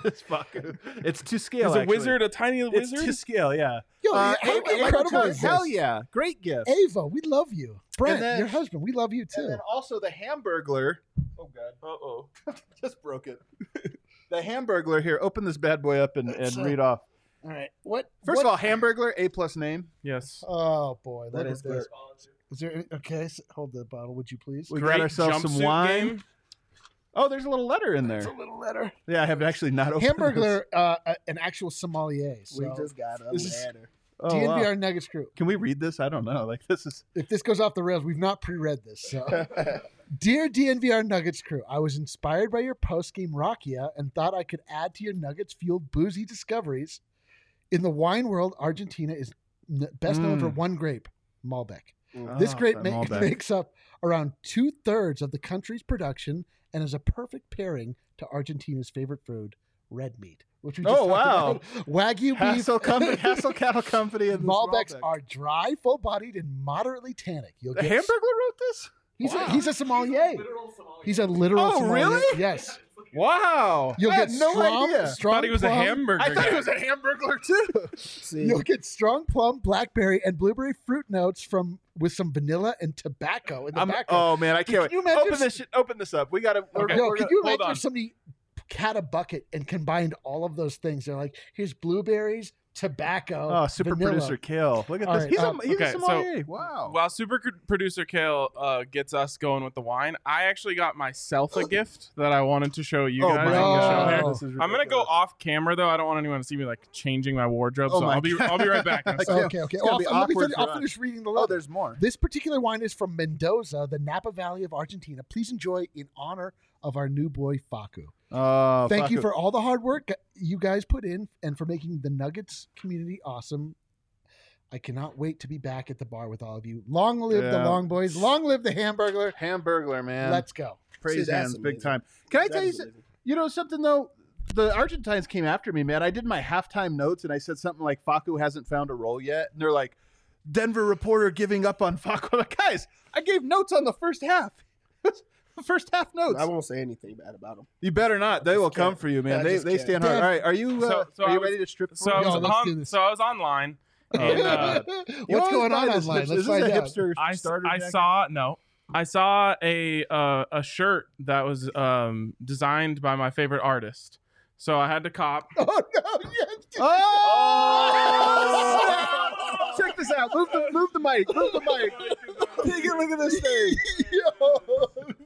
it's fucking. It's to scale. Is a actually. wizard a tiny It's wizard? It's to scale. Yeah. Yo, Uh, how Ava- Ava incredible Cook, is Hell yeah! Great gift. Ava, we love you. Brent, then- your husband, we love you And too. then also the Hamburglar. Oh god. Uh oh. Just broke it. the Hamburglar here. Open this bad boy up and, and read off. All right. What? First what- of all, Hamburglar, A plus name. yes. Oh boy, That look is good. this. Is there? Okay, s hold the bottle, would you please? We Great got ourselves some wine. game. Oh, there's a little letter in there. It's a little letter. Yeah, I have actually not opened Hamburglar, uh, uh, an actual sommelier. So We just got a This is-. This. Oh, wow. DNVR Nuggets crew. Can we read this? I don't know. Like this is. If this goes off the rails, we've not pre-read this. So, dear DNVR Nuggets crew, I was inspired by your post-game Rakia and thought I could add to your Nuggets-fueled boozy discoveries. In the wine world, Argentina is n- best known for Mm. one grape, Malbec. This Oh, grape ma- Malbec. makes up around two thirds of the country's production and is a perfect pairing to Argentina's favorite food, red meat. Which we just Oh, wow. about. Wagyu beef. Hassell Company, Hassell Cattle Company, and Malbecs are dry, full-bodied, and moderately tannic. You'll The get Hamburglar wrote this. He's Wow. a he's a sommelier. He's a literal. Oh, sommelier. really? Yes. Wow. You'll I get had no strong, idea. strong thought he was a hamburger. I thought guy. he was a Hamburglar too. See, You'll get strong plum, blackberry, and blueberry fruit notes from with some vanilla and tobacco in the I'm, background. oh man, I can't Can wait. you imagine Open this shit. Open this up. We gotta. we're- Okay. Yo, can you imagine if somebody had a bucket and combined all of those things? They're like, here's blueberries, tobacco. Oh, super vanilla. producer Kale. Look at All this. right, he's um, a he's okay, a so- sommelier. wow. While super producer Kale uh, gets us going with the wine, I actually got myself a gift that I wanted to show you oh guys. my on the show God. here. god. This is I'm gonna go off camera though. I don't want anyone to see me like changing my wardrobe. Oh so my I'll be God. I'll be right back. in a I second. can't- Okay, okay. Well, I'll, let me awkward finish, I'll finish reading the Oh, there's more. This particular wine is from Mendoza, the Napa Valley of Argentina. Please enjoy in honor of our new boy Facu. Oh, Thank you for all the hard work you guys put in and for making the Nuggets community awesome. I cannot wait to be back at the bar with all of you. Long live the Long Boys. Long live the Hamburglar. Hamburglar, man. Let's go. praise See, hands, big time. Can I That tell you? is some- amazing. You know something though. The Argentines came after me, man. I did my halftime notes and I said something like Facu hasn't found a role yet, and they're like, Denver reporter giving up on Facu. I'm like, guys, I gave notes on the first half. the first half notes. I won't say anything bad about them. You better not. They will come can't. for you, man. I they they can't. stand hard. All right, are you uh, So- so are you was- ready to strip? So I was Yo, on, so I was online. Oh, and, uh, What's going on this online? hipster- Let's is find this a out. hipster I, starter I saw no. I saw a uh, a shirt that was um, designed by my favorite artist. So I had to cop. Oh, no. Yes. Oh! Check this out. Move the move the mic. Move the mic. Take a look at this thing.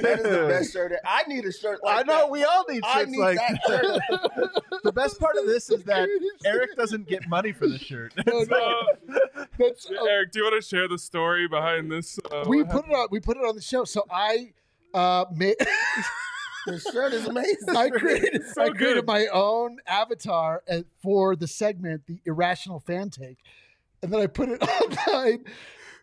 That is the best shirt. I need a shirt like I know that. we all need I shirts need like that shirt. The best part of this is that Eric doesn't get money for the shirt. No. That's, oh, Eric, do you want to share the story behind this? Uh, we what put it on. We put it on the show. So I uh, made. the shirt is amazing. I created, so I created my own avatar for the segment, the irrational fan take, and then I put it online.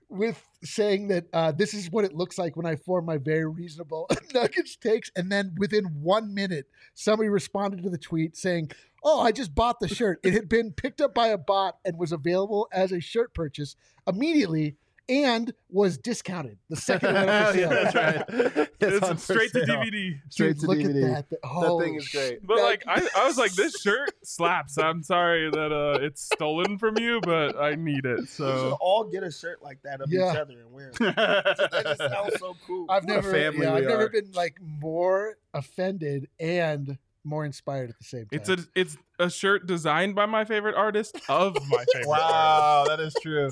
with saying that uh, this is what it looks like when I form my very reasonable Nuggets takes, and then within one minute, somebody responded to the tweet saying, "Oh, I just bought the shirt. It had been picked up by a bot and was available as a shirt purchase immediately." And was discounted the second it went up for yeah, sale. that's right. It's on for straight to. DVD. Straight Dude, to look DVD. at that. Oh, That thing is great. But That- like I, I was like, this shirt slaps. I'm sorry that uh it's stolen from you, but I need it. We should So all get a shirt like that of Yeah. each other and wear it. That just sounds so cool. I've What a never, family yeah, I've we never been like more offended and more inspired at the same time. it's a it's a shirt designed by my favorite artist of my favorite. artist. wow, that is true.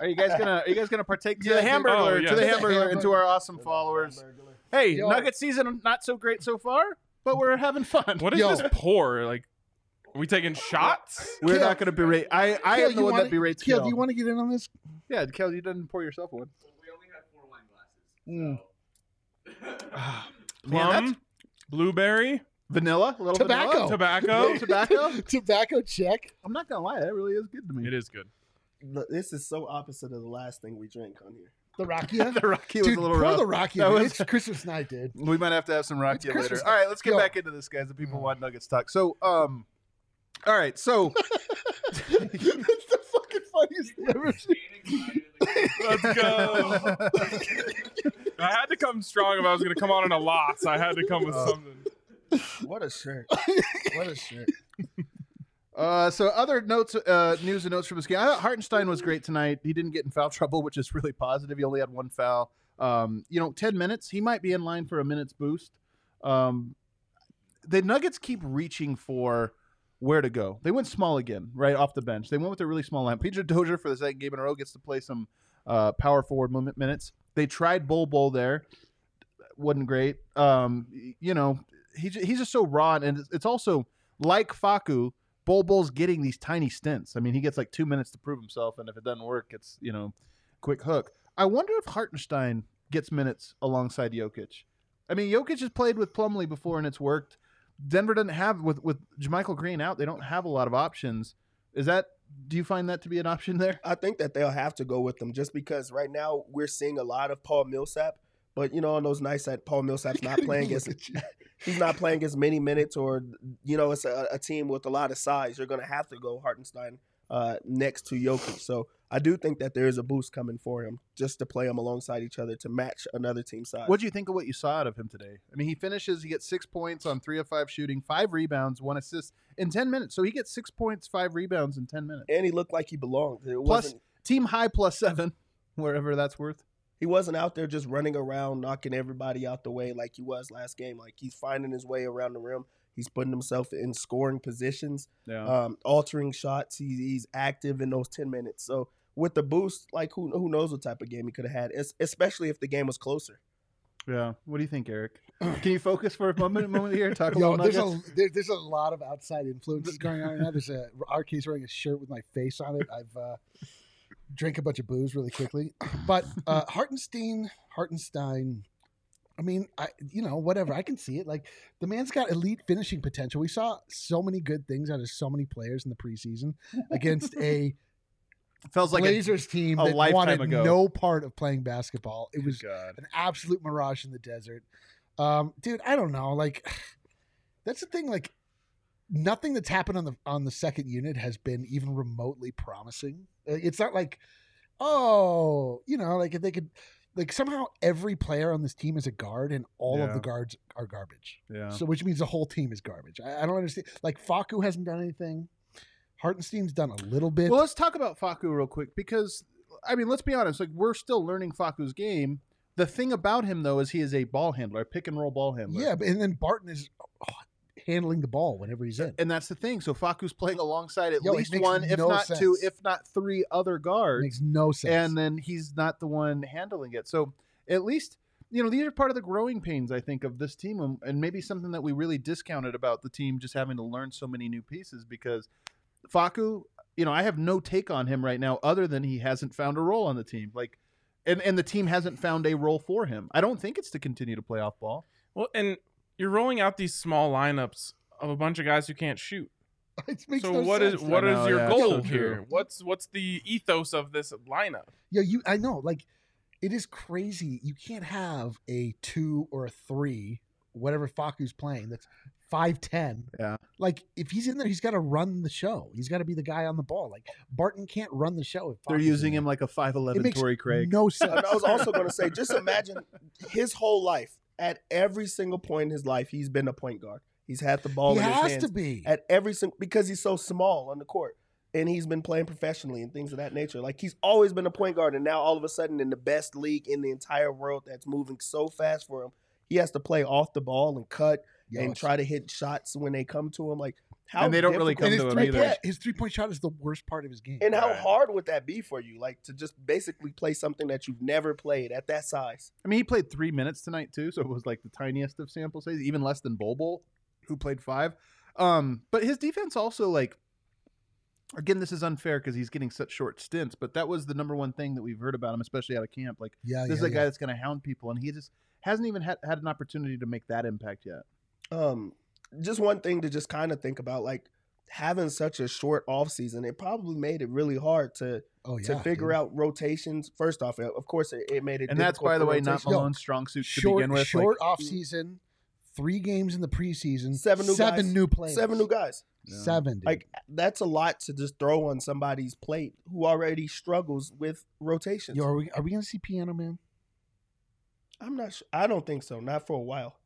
Are you guys gonna Are you guys gonna partake to Yeah, the hamburger Oh, to the To the Hamburglar and to our awesome followers? Hey, Yo. Nugget season not so great so far, but we're having fun. What is Yo. this pour? Like, are we taking shots? We're Kale- not going to berate. I I Kale, am the one wanna- that berates Kale, Kale. do you want to get in on this? yeah, Kale, you didn't pour yourself one. we only have four Mm. Ah, man, Plum, that's blueberry, vanilla, a little Tobacco. vanilla. tobacco. Little tobacco. Tobacco check. I'm not gonna lie, that really is good to me. It is good. Look, This is so opposite of the last thing we drank on here. The Rakia. the Rocky was Dude, a little pour rough. the Rakia. That was- It's Christmas night, dude. We might have to have some Rocky It's later. Christmas All right, let's get Yo. back into this, guys. The people Mm. want Nuggets talk. So, um, all right, so That's the fucking funniest thing I've ever seen. Let's go. I had to come strong if I was going to come on in a loss. I had to come with Uh, something. What a shirt. What a shirt. Uh, so other notes, uh, news and notes from this game. I thought Hartenstein was great tonight. He didn't get in foul trouble, which is really positive. He only had one foul. Um, you know, ten minutes. He might be in line for a minute's boost. Um, the Nuggets keep reaching for where to go. They went small again, right off the bench. They went with a really small line. Peter Dozier for the second game in a row gets to play some uh, power forward minutes. They tried Bol Bol there, wasn't great. Um, you know, he, he's just so raw, and it's also like Facu. Bol Bol's getting these tiny stints. I mean, he gets like two minutes to prove himself, and if it doesn't work, it's you know, quick hook. I wonder if Hartenstein gets minutes alongside Jokic. I mean, Jokic has played with Plumlee before, and it's worked. Denver doesn't have with with JaMychal Green out. They don't have a lot of options. Is that? Do you find that to be an option there? I think that they'll have to go with them just because right now we're seeing a lot of Paul Millsap. But you know, on those nights that Paul Millsap's not playing as Look at you. he's not playing as many minutes, or you know, it's a, a team with a lot of size. You're going to have to go Hartenstein uh, next to Jokic. So I do think that there is a boost coming for him just to play them alongside each other to match another team size. What do you think of what you saw out of him today? I mean, he finishes. He gets six points on three of five shooting, five rebounds, one assist in ten minutes. So he gets six points, five rebounds in ten minutes. and he looked like he belonged. It Plus- wasn't Team high plus seven, wherever that's worth. He wasn't out there just running around knocking everybody out the way like he was last game. Like he's finding his way around the rim. He's putting himself in scoring positions, Yeah. um, altering shots. He's, he's active in those ten minutes. So with the boost, like who who knows what type of game he could have had, es- especially if the game was closer. Yeah. What do you think, Eric? Can you focus for a moment, a moment here? Talk a Yo, little there's nuggets. a there, there's a lot of outside influences going on right now. There's a RK's wearing a shirt with my face on it. I've uh, drank a bunch of booze really quickly, but uh, Hartenstein, Hartenstein. I mean, I you know whatever I can see it. Like the man's got elite finishing potential. We saw so many good things out of so many players in the preseason against a Feels like a, Blazers team a that wanted ago. no part of playing basketball. It was God. an absolute mirage in the desert. Um, dude, I don't know. Like, that's the thing. Like, nothing that's happened on the on the second unit has been even remotely promising. Uh, It's not like, oh, you know, like if they could, like somehow every player on this team is a guard, and all of the guards are garbage. Yeah. So, which means the whole team is garbage. I, I don't understand. Like, Facu hasn't done anything. Hartenstein's done a little bit. Well, let's talk about Facu real quick because I mean, let's be honest. Like we're still learning Facu's game. The thing about him though is he is a ball handler, a pick and roll ball handler. yeah, but, and then Barton is oh, handling the ball whenever he's in. And that's the thing. So Facu's playing alongside at Yo, least makes one, if no not two, if not three other guards. makes no sense. and then he's not the one handling it. So at least you know these are part of the growing pains I think of this team, and- and maybe something that we really discounted about the team just having to learn so many new pieces because Facu, you know, I have no take on him right now other than he hasn't found a role on the team, like, and and the team hasn't found a role for him. I don't think it's to continue to play off ball. Well, and you're rolling out these small lineups of a bunch of guys who can't shoot. It makes So no what is sense. what I is your yeah, goal so here? What's what's the ethos of this lineup? Yeah, you. I know. Like, it is crazy. You can't have a two or a three, whatever Facu's playing. That's five ten. Yeah. Like, if he's in there, he's got to run the show. He's got to be the guy on the ball. Like Barton can't run the show. If They're using there. him like a five eleven It eleven makes Torrey Craig. No sense. I was also going to say, just imagine his whole life. At every single point in his life, he's been a point guard. He's had the ball he in his has hands to be. at every single because he's so small on the court, and he's been playing professionally and things of that nature. Like he's always been a point guard, and now all of a sudden, in the best league in the entire world, that's moving so fast for him, he has to play off the ball and cut and try to hit shots when they come to him. Like how And they don't really difficult- and come to him either. point, his three point shot is the worst part of his game. And how Right. hard would that be for you? Like to just basically play something that you've never played at that size. I mean, he played three minutes tonight too, so it was like the tiniest of sample sizes, even less than Bol Bol, who played five. Um, but his defense also like, again, this is unfair because he's getting such short stints. But that was the number one thing that we've heard about him, especially out of camp. Like yeah, this yeah, is a yeah. guy that's going to hound people, and he just hasn't even had, had an opportunity to make that impact yet. Um just one thing to just kind of think about like having such a short off season it probably made it really hard to Oh yeah, to figure dude. out rotations first off of course it, it made it And that's by the way not rotation. Yo, Malone's strong suit to short, begin with. short like, off season, three games in the preseason, Seven new seven guys. new players, seven new guys Yeah. seven. Dude. like that's a lot to just throw on somebody's plate who already struggles with rotations Yo, are we are we gonna see Piano Man? i'm not sure i don't think so not for a while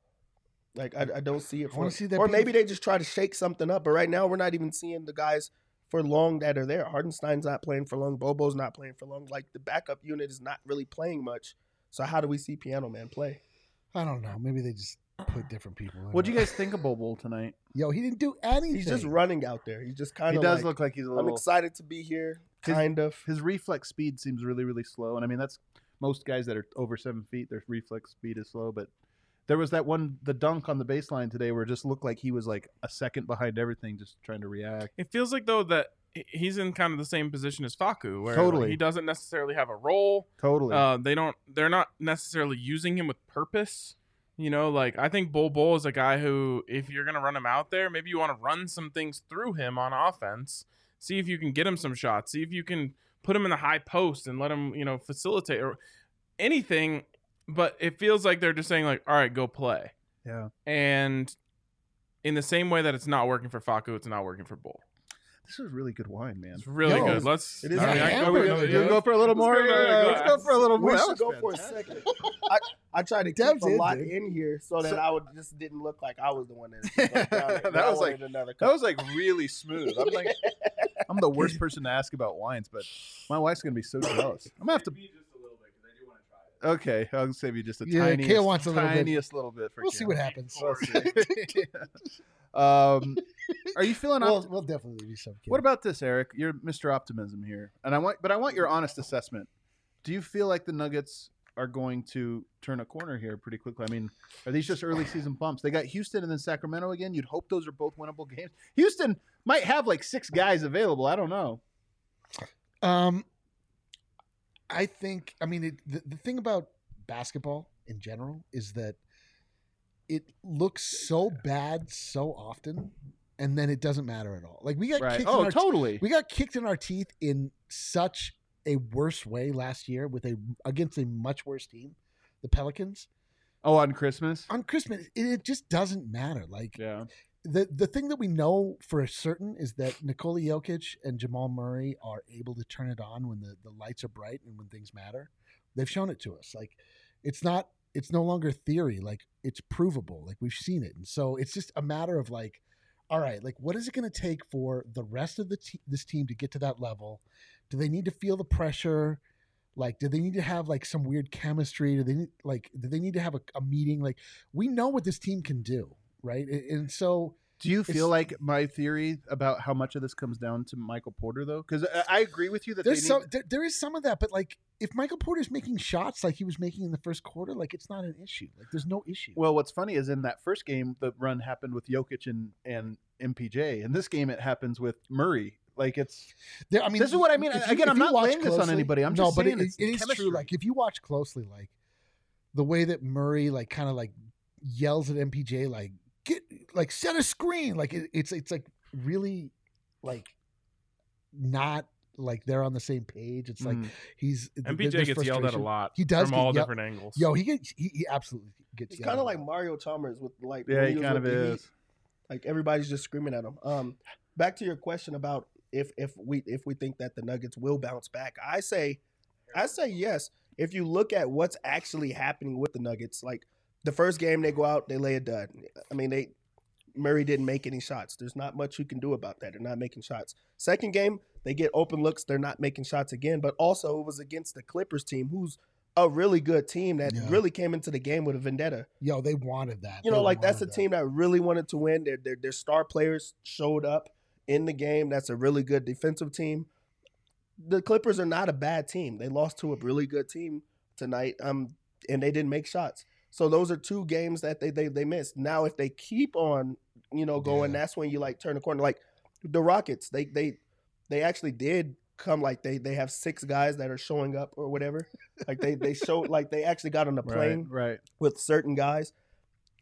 like i, I don't see it I for see that or maybe they just try to shake something up but right now we're not even seeing the guys for long that are there Hartenstein's not playing for long Bol Bol's not playing for long like the backup unit is not really playing much so how do we see piano man play I don't know. Maybe they just put different people. in What do you guys think of Bol Bol tonight? Yo, he didn't do anything. he's just running out there he's just kind of. He does like, look like he's a little. I'm excited to be here His- kind of His reflex speed seems really, really slow, and I mean that's most guys that are over seven feet. Their reflex speed is slow, but there was that one, the dunk on the baseline today, where it just looked like he was like a second behind everything, just trying to react. It feels like though that he's in kind of the same position as Facu, where Totally. he doesn't necessarily have a role. Totally. Uh, they don't. They're not necessarily using him with purpose. You know, like I think Bol Bol is a guy who, if you're gonna run him out there, maybe you want to run some things through him on offense. See if you can get him some shots. See if you can put him in the high post and let him, you know, facilitate or anything. But it feels like they're just saying like, all right, go play. yeah. And in the same way that it's not working for Facu, it's not working for Bol. This is really good wine, man. It's really Yo, good. Let's. it is I mean, I- hampered are we the gonna other do day. You go for a little Let's more. go another Yeah, let's go for a little more. We That should go for a second. I, I tried to keep Dev's a in, lot dude. in here so that So- I would just didn't look like I was the one that. just down but That was like- wanted another That was like really smooth. I'm like, I'm the worst person to ask about wines, but my wife's gonna be so jealous. I'm gonna have to. Okay, I'll save you just a Yeah, tiniest, Kale wants a little bit. little bit for. We'll see what happens. We'll see. um, are you feeling? We'll, Opt- we'll definitely do some. what about this, Eric? You're Mr. Optimism here, and I want, but I want your honest assessment. Do you feel like the Nuggets are going to turn a corner here pretty quickly? I mean, are these just early season bumps? They got Houston and then Sacramento again. You'd hope those are both winnable games. Houston might have like six guys available. I don't know. Um, I think. I mean, it, the the thing about basketball in general is that it looks so bad so often, and then it doesn't matter at all. Like we got Right? kicked. Oh, in Oh, our totally. we got kicked in our teeth in such a worse way last year with a against a much worse team, the Pelicans Oh, on Christmas. on Christmas. It, it just doesn't matter. Like Yeah. The the thing that we know for certain is that Nikola Jokic and Jamal Murray are able to turn it on when the, the lights are bright and when things matter. They've shown it to us. Like it's not it's no longer theory, like it's provable. Like we've seen it. And so it's just a matter of like all right, like what is it going to take for the rest of the te- this team to get to that level? Do they need to feel the pressure? Like, do they need to have like some weird chemistry? Do they need like do they need to have a, a meeting? Like, we know what this team can do, right? And, so Do you feel like my theory about how much of this comes down to Michael Porter though? Because I, agree with you that there's they some there, there is some of that, but like if Michael Porter's making shots like he was making in the first quarter, like it's not an issue. Like there's no issue. Well, what's funny is in that first game, the run happened with Jokic and and MPJ. In this game, it happens with Murray. Like it's There, I mean, this is what I mean. if Again, I'm not laying this on anybody. I'm no, just but saying it, it's it is true. Like if you watch closely, like the way that Murray like kind of like yells at MPJ, like like set a screen, like it, it's it's like really like not like they're on the same page. It's like Mm. he's there- MPJ gets yelled at a lot. He does from get all yelled- different angles. Yo, he gets he, he absolutely gets. It's kind of like Mario Chalmers with like yeah, he kind of with the is. Like everybody's just screaming at him. Um, back to your question about if if we if we think that the Nuggets will bounce back, I say, I say yes. If you look at what's actually happening with the Nuggets, like the first game they go out, they lay a dud. I mean, they Murray didn't make any shots. There's not much you can do about that. They're not making shots. Second game, they get open looks. They're not making shots again. But also, it was against the Clippers team, who's a really good team that Yeah. really came into the game with a vendetta yo, they wanted that. you They know, like that's a that. team that really wanted to win. Their, their their star players showed up in the game. That's a really good defensive team. The Clippers are not a bad team. They lost to a really good team tonight, um, and they didn't make shots. So those are two games that they they they missed. Now, if they keep on, you know, going, Yeah. that's when you like turn the corner. Like the Rockets, they they they actually did come like they they have six guys that are showing up or whatever. Like they they showed like they actually got on the plane Right, right. with certain guys.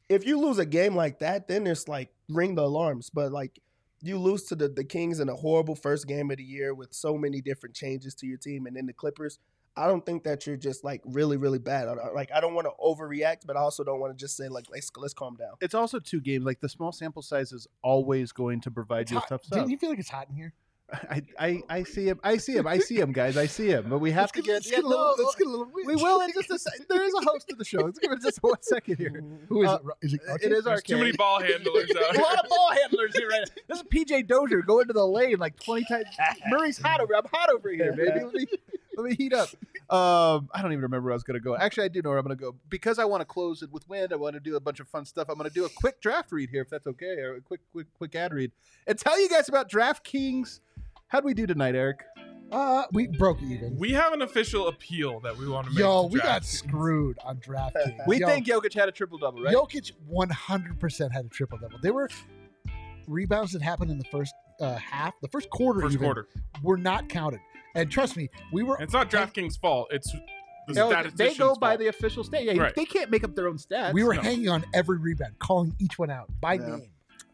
If you lose a game like that, then it's like ring the alarms. But like you lose to the, the Kings in a horrible first game of the year with so many different changes to your team, and then the Clippers. I don't think that you're just like really, really bad. I- I- Like I don't want to overreact, but I also don't want to just say like let's let's calm down. It's also two games. Like the small sample size is always going to provide It's you with hot. tough Didn't you feel like it's hot in here? I, I, I see him. I see him. I see him, guys. I see him. But we have Let's to get, get. let's yeah, get a little. no, let's get a little. we will in just a second. There is a host of the show. Let's give it just one second here. Who is Uh, it? Ro- Is it? It okay. is There's too many ball handlers out a lot of ball handlers here right now. This is PJ Dozier going to the lane like 20 times. Murray's hot over. Here. I'm hot over here, baby. Let me, heat up. Um, I don't even remember where I was going to go. Actually, I do know where I'm going to go because I want to close it with wind. I want to do a bunch of fun stuff. I'm going to do a quick draft read here, if that's okay, or a quick, quick, quick ad read, and tell you guys about DraftKings. How'd we do tonight, Eric? Uh, we broke even. We have an official appeal that we want to make. Yo, to we got DraftKings. screwed on DraftKings. We Yo, think Jokic had a triple double, right? Jokic 100% had a triple double. There were rebounds that happened in the first uh, half, the first quarter, First even, quarter. were not counted. And trust me, we were. It's not DraftKings' fault. It's the No, they statistician's go by fault. the official stat. Yeah, Right. they can't make up their own stats. we were no. hanging on every rebound, calling each one out by Yeah. name.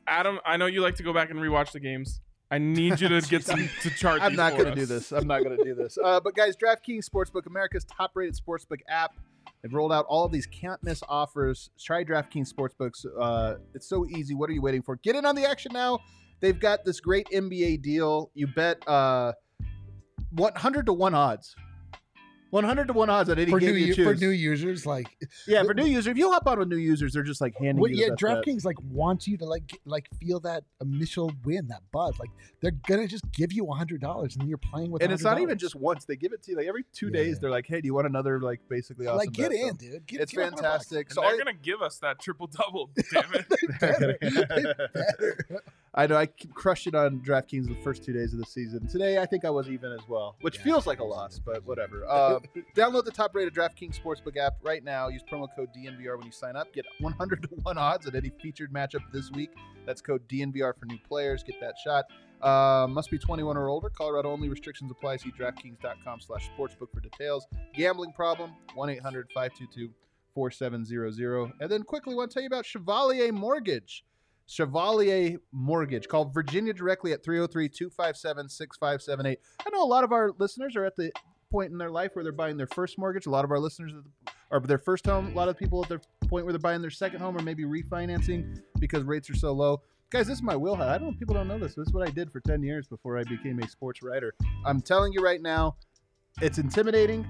Adam, I know you like to go back and rewatch the games. I need you to get some to chart. I'm these not going to do this. I'm not going to do this. Uh, but guys, DraftKings Sportsbook, America's top-rated sportsbook app. They've rolled out all of these can't-miss offers. Try DraftKings Sportsbooks. Uh, it's so easy. What are you waiting for? Get in on the action now. They've got this great NBA deal. You bet uh, 100 to one odds. 100 to one odds on any For game new, you choose. for new users, like yeah, for new users. If you hop on with new users, they're just like handing well, you. yeah, the best bet. DraftKings like wants you to like like feel that initial win, that buzz. Like they're gonna just give you a hundred dollars, and then you're playing with. and it's not even just once. They give it to you like every two Yeah. days. They're like, "Hey, do you want another like basically awesome?" like get bet?" So in, dude. Get, It's get a hundred bucks. fantastic. So all they're gonna give us that triple double. Damn it! Better. Better. I know I crushed it on DraftKings the first two days of the season. Today, I think I was even as well, which Yeah. feels like a loss, but whatever. Uh, download the top-rated DraftKings Sportsbook app right now. Use promo code DNVR when you sign up. Get 100 to one odds at any featured matchup this week. That's code DNVR for new players. Get that shot. Uh, must be 21 or older. Colorado only. Restrictions apply. See DraftKings.com slash sportsbook for details. Gambling problem? 1-800-522-4700. And then quickly, want to tell you about Chevalier Mortgage. Chevalier Mortgage. Call Virginia directly at 303 257 6578. I know a lot of our listeners are at the point in their life where they're buying their first mortgage. A lot of our listeners are their first home. A lot of people at their point where they're buying their second home or maybe refinancing because rates are so low. Guys, this is my wheelhouse. I don't know people don't know this. This is what I did for 10 years before I became a sports writer. I'm telling you right now, it's intimidating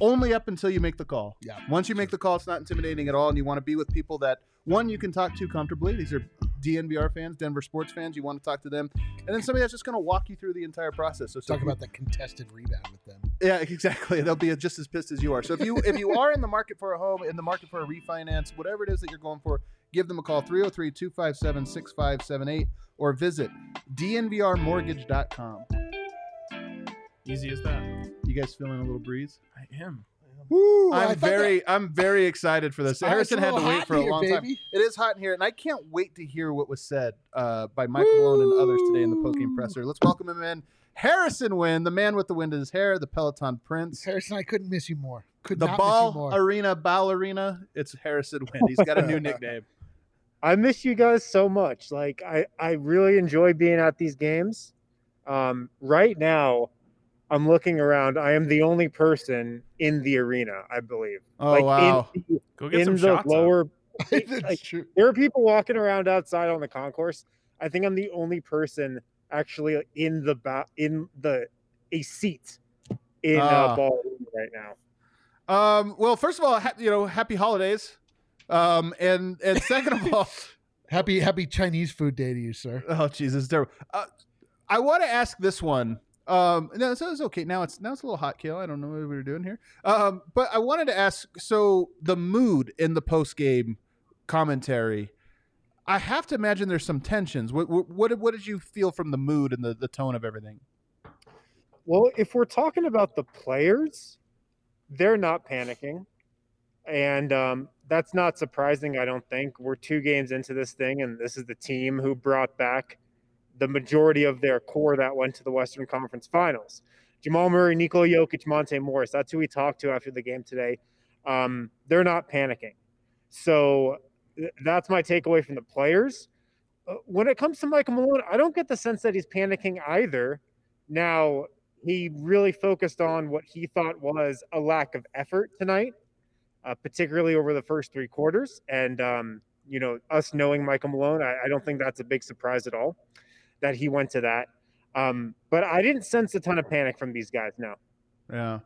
only up until you make the call. Yeah. Once you make the call, it's not intimidating at all, and you want to be with people that one you can talk to comfortably. These are DNVR fans, Denver sports fans. You want to talk to them, and then somebody that's just going to walk you through the entire process. So, so Talk about the contested rebound with them. yeah, exactly. They'll be just as pissed as you are. So if you if you are in the market for a home, in the market for a refinance, whatever it is that you're going for, give them a call 303-257-6578 or visit dnvrmortgage.com. Easy as that. You guys feeling a little breeze? I am. Woo! I I'm thought very I'm very excited for this. Harrison had to wait for a here, long time. It is hot in here, and I can't wait to hear what was said uh, by Michael Malone and others today in the postgame presser. Let's welcome him in. Harrison Wind, the man with the wind in his hair, the Peloton Prince. Harrison, I couldn't miss you more. Could the not ball miss you more. arena ballerina. It's Harrison Wind. He's got a new nickname. I miss you guys so much. Like I, I really enjoy being at these games. Um, right now, I'm looking around. I am the only person in the arena, I believe. Oh like wow. in, the- Go get in some the shots. up. lower like, true. there are people walking around outside on the concourse. I think I'm the only person actually in the ba- in the a seat in Ah. uh, ballroom right now. Um, well, first of all, ha- you know, happy holidays. Um, and and second of all, Happy happy Chinese food day to you, sir. oh Jesus, terrible. Uh, I want to ask this one. Um, no, so it's okay. Now it's now it's a little hot kill. I don't know what we were doing here. Um, but I wanted to ask. So the mood in the post game commentary. I have to imagine there's some tensions. What, what what what did you feel from the mood and the, the tone of everything? Well, if we're talking about the players, they're not panicking. And um, that's not surprising, I don't think. We're two games into this thing, and this is the team who brought back the majority of their core that went to the Western Conference Finals. Jamal Murray, Nikola Jokic, Monte Morris. That's who we talked to after the game today. Um, they're not panicking. So th- that's my takeaway from the players. Uh, when it comes to Michael Malone, I don't get the sense that he's panicking either. Now, he really focused on what he thought was a lack of effort tonight, uh, particularly over the first three quarters. And, um, you know, us knowing Michael Malone, I, I don't think that's a big surprise at all that he went to that. Um, but I didn't sense a ton of panic from these guys. No. Yeah.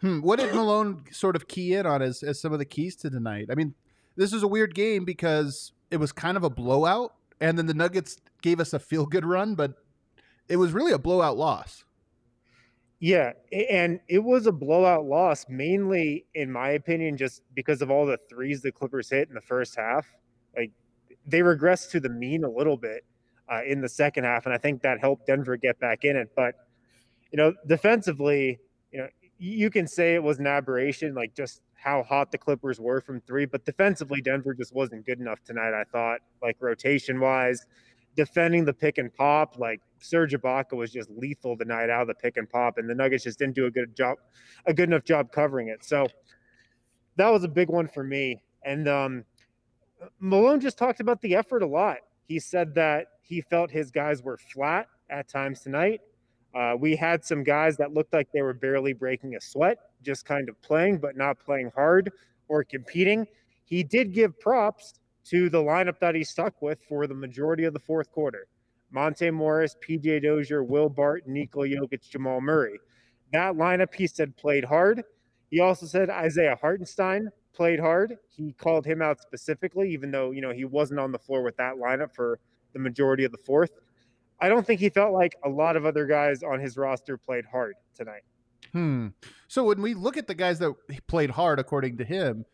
Hmm. What did Malone sort of key in on as, as some of the keys to tonight? I mean, this was a weird game because it was kind of a blowout, and then the Nuggets gave us a feel good run, but it was really a blowout loss. Yeah, and it was a blowout loss, mainly in my opinion, just because of all the threes the Clippers hit in the first half. Like they regressed to the mean a little bit uh, in the second half, and I think that helped Denver get back in it. But you know, defensively, you know, you can say it was an aberration, like just how hot the Clippers were from three, but defensively, Denver just wasn't good enough tonight. I thought, like rotation wise, defending the pick and pop, like Serge Ibaka was just lethal tonight out of the pick and pop, and the Nuggets just didn't do a good job, a good enough job covering it. So that was a big one for me. And um, Malone just talked about the effort a lot. He said that he felt his guys were flat at times tonight. Uh, we had some guys that looked like they were barely breaking a sweat, just kind of playing, but not playing hard or competing. He did give props to the lineup that he stuck with for the majority of the fourth quarter. Monte Morris, PJ Dozier, Will Bart, Nikola Jokic, Jamal Murray. That lineup, he said, played hard. He also said Isaiah Hartenstein played hard. He called him out specifically, even though, you know, he wasn't on the floor with that lineup for the majority of the fourth. I don't think he felt like a lot of other guys on his roster played hard tonight. Hmm. So when we look at the guys that played hard, according to him,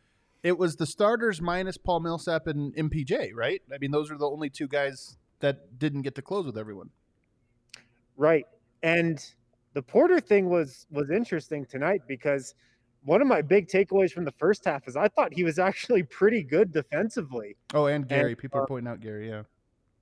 it was the starters minus Paul Millsap and MPJ, right? I mean, those are the only two guys that didn't get to close with everyone. Right. And the Porter thing was was interesting tonight because one of my big takeaways from the first half is I thought he was actually pretty good defensively. Oh, and Gary. And, People uh, are pointing out Gary. Yeah.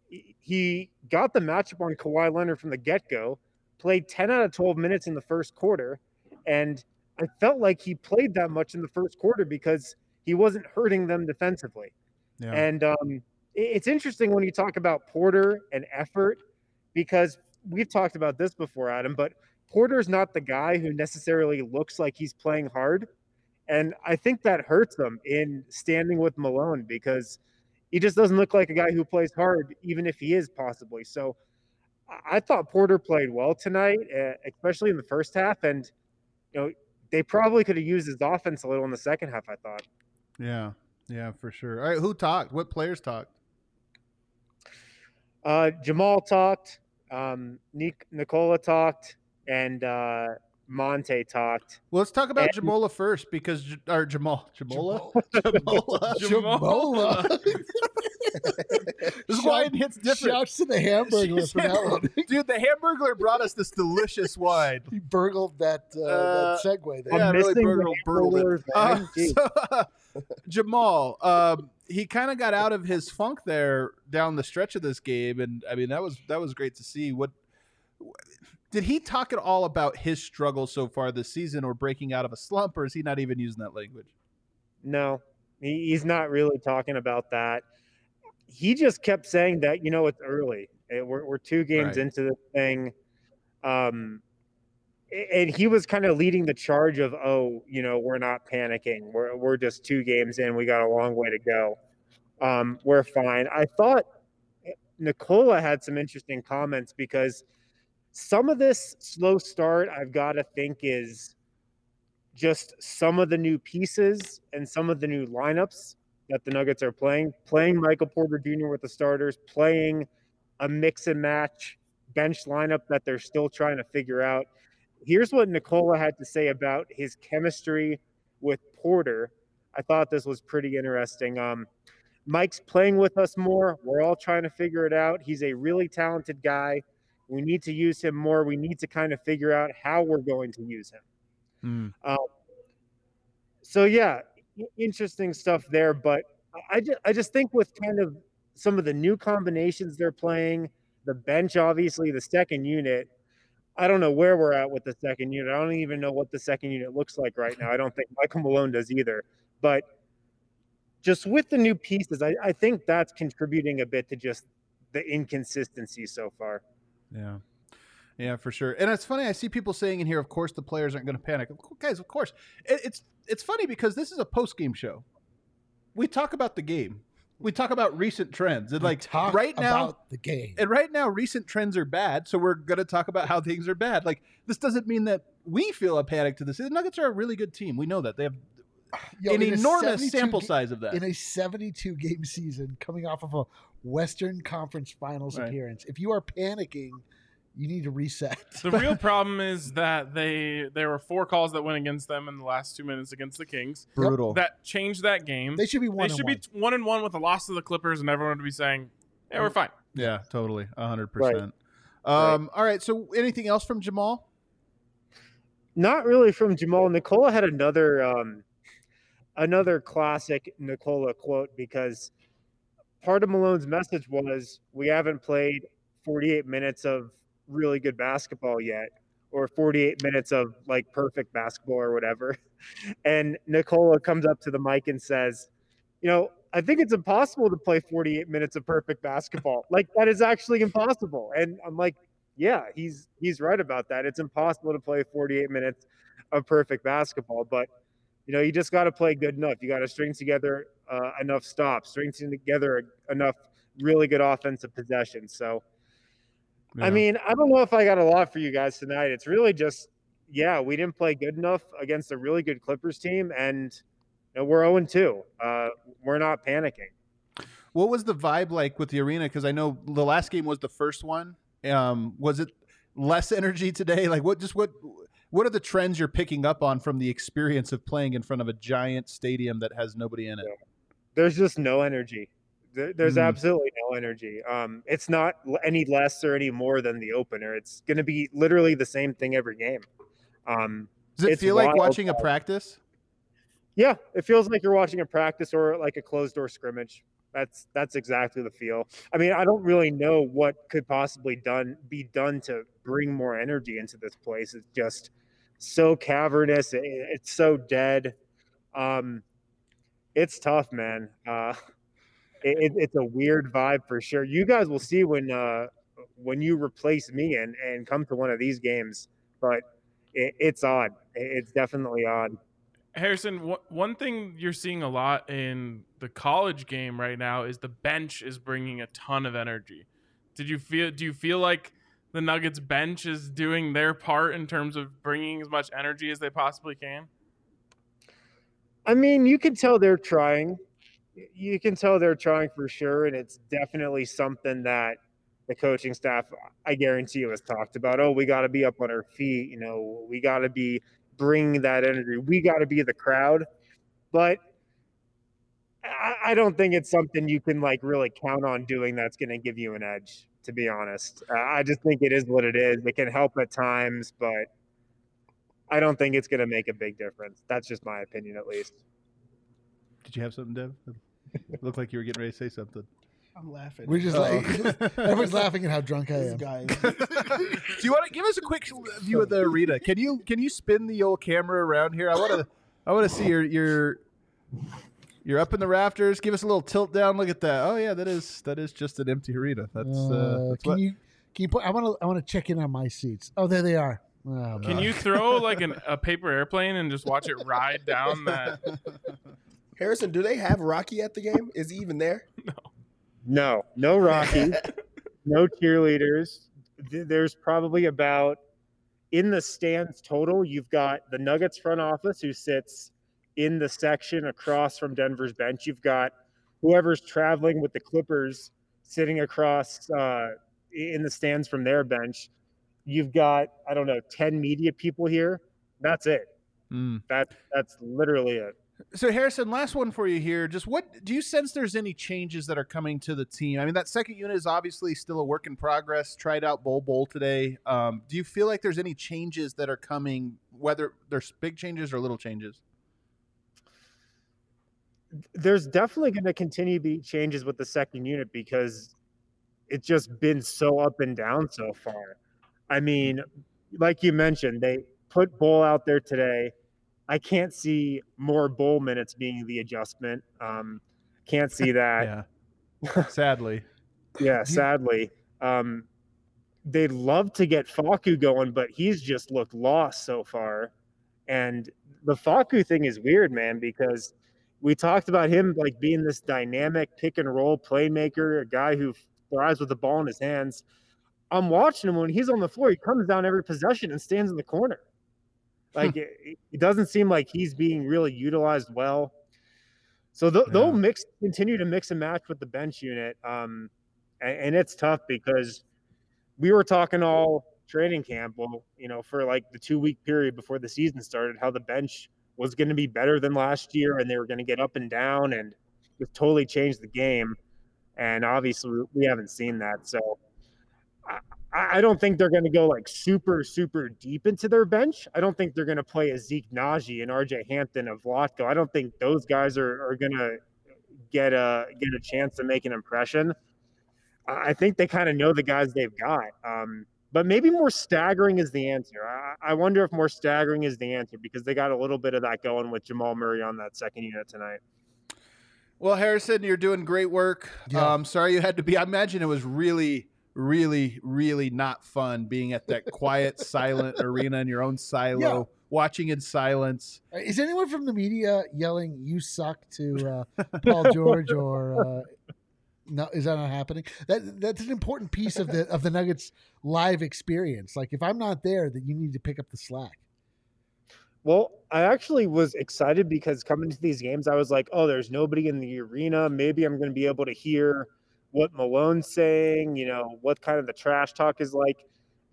He- got the matchup on Kawhi Leonard from the get go, played 10 out of 12 minutes in the first quarter. And I felt like he played that much in the first quarter because he wasn't hurting them defensively. Yeah. And um, it's interesting when you talk about Porter and effort because we've talked about this before, Adam, but Porter's not the guy who necessarily looks like he's playing hard. And I think that hurts them in standing with Malone because he just doesn't look like a guy who plays hard, even if he is possibly. So I- thought Porter played well tonight, especially in the first half. And, you know, they probably could have used his offense a little in the second half, I thought. yeah. Yeah, for sure. All right. Who talked? What players talked? Uh, Jamal talked, um, Nic- Nikola talked, and uh, Monte talked. Well, let's talk about And- Jamola first because J- or Jamal Jamola Jamola. Jamola. this wine hits different. Shouts to the Hamburglar for that one. Dude, the Hamburglar brought us this delicious wine. He burgled that uh, Uh, that segue there. Yeah, I'm really missing the burgled- burgled it. Uh, man. Jeez. so, Jamal, um, he kind of got out of his funk there down the stretch of this game, and I mean that was that was great to see. What did he talk at all about his struggle so far this season, or breaking out of a slump, or is he not even using that language? No, he's not really talking about that. He just kept saying that, you know, it's early. We're, we're two games Right. into the thing. Um, and he was kind of leading the charge of, oh, you know, we're not panicking. We're we're just two games in. We got a long way to go. Um, we're fine. I thought Nikola had some interesting comments because some of this slow start, I've got to think, is just some of the new pieces and some of the new lineups that the Nuggets are playing. Playing Michael Porter Jr. with the starters, playing a mix and match bench lineup that they're still trying to figure out. Here's what Nikola had to say about his chemistry with Porter. I thought this was pretty interesting. Um, Mike's playing with us more. We're all trying to figure it out. He's a really talented guy. We need to use him more. We need to kind of figure out how we're going to use him. Mm. Um, so yeah, interesting stuff there. But I- just, I just think with kind of some of the new combinations they're playing, the bench, obviously the second unit. I don't know where we're at with the second unit. I don't even know what the second unit looks like right now. I don't think Michael Malone does either. But just with the new pieces, I, I think that's contributing a bit to just the inconsistency so far. Yeah. Yeah, for sure. And it's funny. I see people saying in here, of course, the players aren't going to panic. Guys, of course. It, it's it's funny because this is a post game show. We talk about the game. We talk about recent trends. And We like talk right now, about the game. and right now, recent trends are bad. So we're going to talk about how things are bad. Like this doesn't mean that we feel a panic to this. The Nuggets are a really good team. We know that they have Yo, an enormous sample ga- size of that. in a 72 game season coming off of a Western Conference Finals Right. appearance. If you are panicking, you need to reset. The real problem is that they there were four calls that went against them in the last two minutes against the Kings Brutal. that changed that game. they should be one. They should and be one. t- one and one with the loss to the Clippers, and everyone would be saying, "Yeah, we're fine." yeah, totally, hundred Right. percent. Um, all right. So, anything else from Jamal? Not really from Jamal. Nikola had another um, another classic Nikola quote because part of Malone's message was we haven't played 48 minutes of really good basketball yet or 48 minutes of like perfect basketball or whatever. And Nikola comes up to the mic and says, you know, I think it's impossible to play 48 minutes of perfect basketball. Like that is actually impossible. And I'm like, yeah, he's he's right about that. It's impossible to play 48 minutes of perfect basketball, but you know, you just got to play good enough. You got to string together uh, enough stops, string together enough really good offensive possessions. So, I mean, I don't know if I got a lot for you guys tonight. It's really just, yeah, we didn't play good enough against a really good Clippers team, and you know, we're 0 2. Uh, we're not panicking. What was the vibe like with the arena? Because I know the last game was the first one. Um, was it less energy today? Like what? Just what? What are the trends you're picking up on from the experience of playing in front of a giant stadium that has nobody in it? there's just no energy. There, there's Mm. absolutely no energy. Um, it's not any less or any more than the opener. It's going to be literally the same thing every game. Um, Does it feel like watching a practice? yeah, it feels like you're watching a practice or like a closed door scrimmage. That's that's exactly the feel. I mean, I don't really know what could possibly done be done to bring more energy into this place. It's just so cavernous. It, it's so dead. Um, it's tough, man. Uh, it, it- it's a weird vibe for sure. You guys will see when uh, when you replace me and and come to one of these games, but it, it's odd. It's definitely odd. Harrison, one thing you're seeing a lot in the college game right now is the bench is bringing a ton of energy. Did you feel? Do you feel like the Nuggets bench is doing their part in terms of bringing as much energy as they possibly can? I mean, you can tell they're trying. You can tell they're trying for sure, and it's definitely something that the coaching staff, I guarantee you, has talked about. Oh, we got to be up on our feet. You know, we got to be bringing that energy. We got to be the crowd. But I, don't think it's something you can like really count on doing. That's going to give you an edge. To be honest, Uh, I just think it is what it is. It can help at times, but I don't think it's going to make a big difference. That's just my opinion, at least. Did you have something, Dev? It looked like you were getting ready to say something. I'm laughing. We're just Uh-oh. like everyone's laughing at how drunk I am. guy. Do you want to give us a quick view of the arena? Can you can you spin the old camera around here? I want to I want to see your your you're up in the rafters. Give us a little tilt down. Look at that. Oh yeah, that is that is just an empty arena. That's uh, Uh, that's can what, you Can you put? I want to. I want to check in on my seats. Oh, there they are. Oh, Can man. you throw like an, a paper airplane and just watch it ride down that? Harrison, do they have Rocky at the game? Is he even there? No, no no Rocky, no cheerleaders. There's probably about in the stands total. You've got the Nuggets front office who sits in the section across from Denver's bench. You've got whoever's traveling with the Clippers sitting across uh, in the stands from their bench. You've got I don't know ten media people here. That's it. Mm. That that's literally it. So Harrison, last one for you here. Just what do you sense there's any changes that are coming to the team? I mean, that second unit is obviously still a work in progress. Tried out Bol Bol today. Um, do you feel like there's any changes that are coming, whether there's big changes or little changes? There's definitely going to continue to be changes with the second unit because it's just been so up and down so far. I mean, like you mentioned, they put Bol out there today. I can't see more Bol minutes being the adjustment. Um, can't see that. yeah. Sadly. yeah, sadly. Um, they'd love to get Facu going, but he's just looked lost so far. And the Facu thing is weird, man, because we talked about him like being this dynamic pick and roll playmaker, a guy who thrives with the ball in his hands. I'm watching him when he's on the floor. He comes down every possession and stands in the corner. Like it, it doesn't seem like he's being really utilized well. So they'll, they'll mix, continue to mix and match with the bench unit, um, and, and it's tough because we were talking all training camp, well, you know, for like the two week period before the season started, how the bench was going to be better than last year, and they were going to get up and down, and just totally change the game. And obviously, we haven't seen that. So I, I don't think they're going to go like super, super deep into their bench. I don't think they're going to play a Zeke Nnaji and RJ Hampton of Vlatko. I don't think those guys are, are going to get a get a chance to make an impression. I think they kind of know the guys they've got. Um, but maybe more staggering is the answer. I, I wonder if more staggering is the answer because they got a little bit of that going with Jamal Murray on that second unit tonight. Well, Harrison, you're doing great work. Yeah. Um, sorry you had to be. I imagine it was really, really, really not fun being at that quiet, silent arena in your own silo, Yeah. watching in silence. Uh, Is anyone from the media yelling "You suck" to uh, Paul George or? Uh, no, is that not happening? That that's an important piece of the of the Nuggets live experience. Like if I'm not there, then you need to pick up the slack. Well, I actually was excited because coming to these games, I was like, oh, there's nobody in the arena. Maybe I'm going to be able to hear what Malone's saying, you know, what kind of the trash talk is like.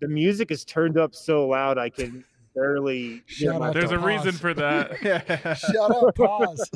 The music is turned up so loud, I can barely hear Shout my out There's to a reason for that. Shut up, pause.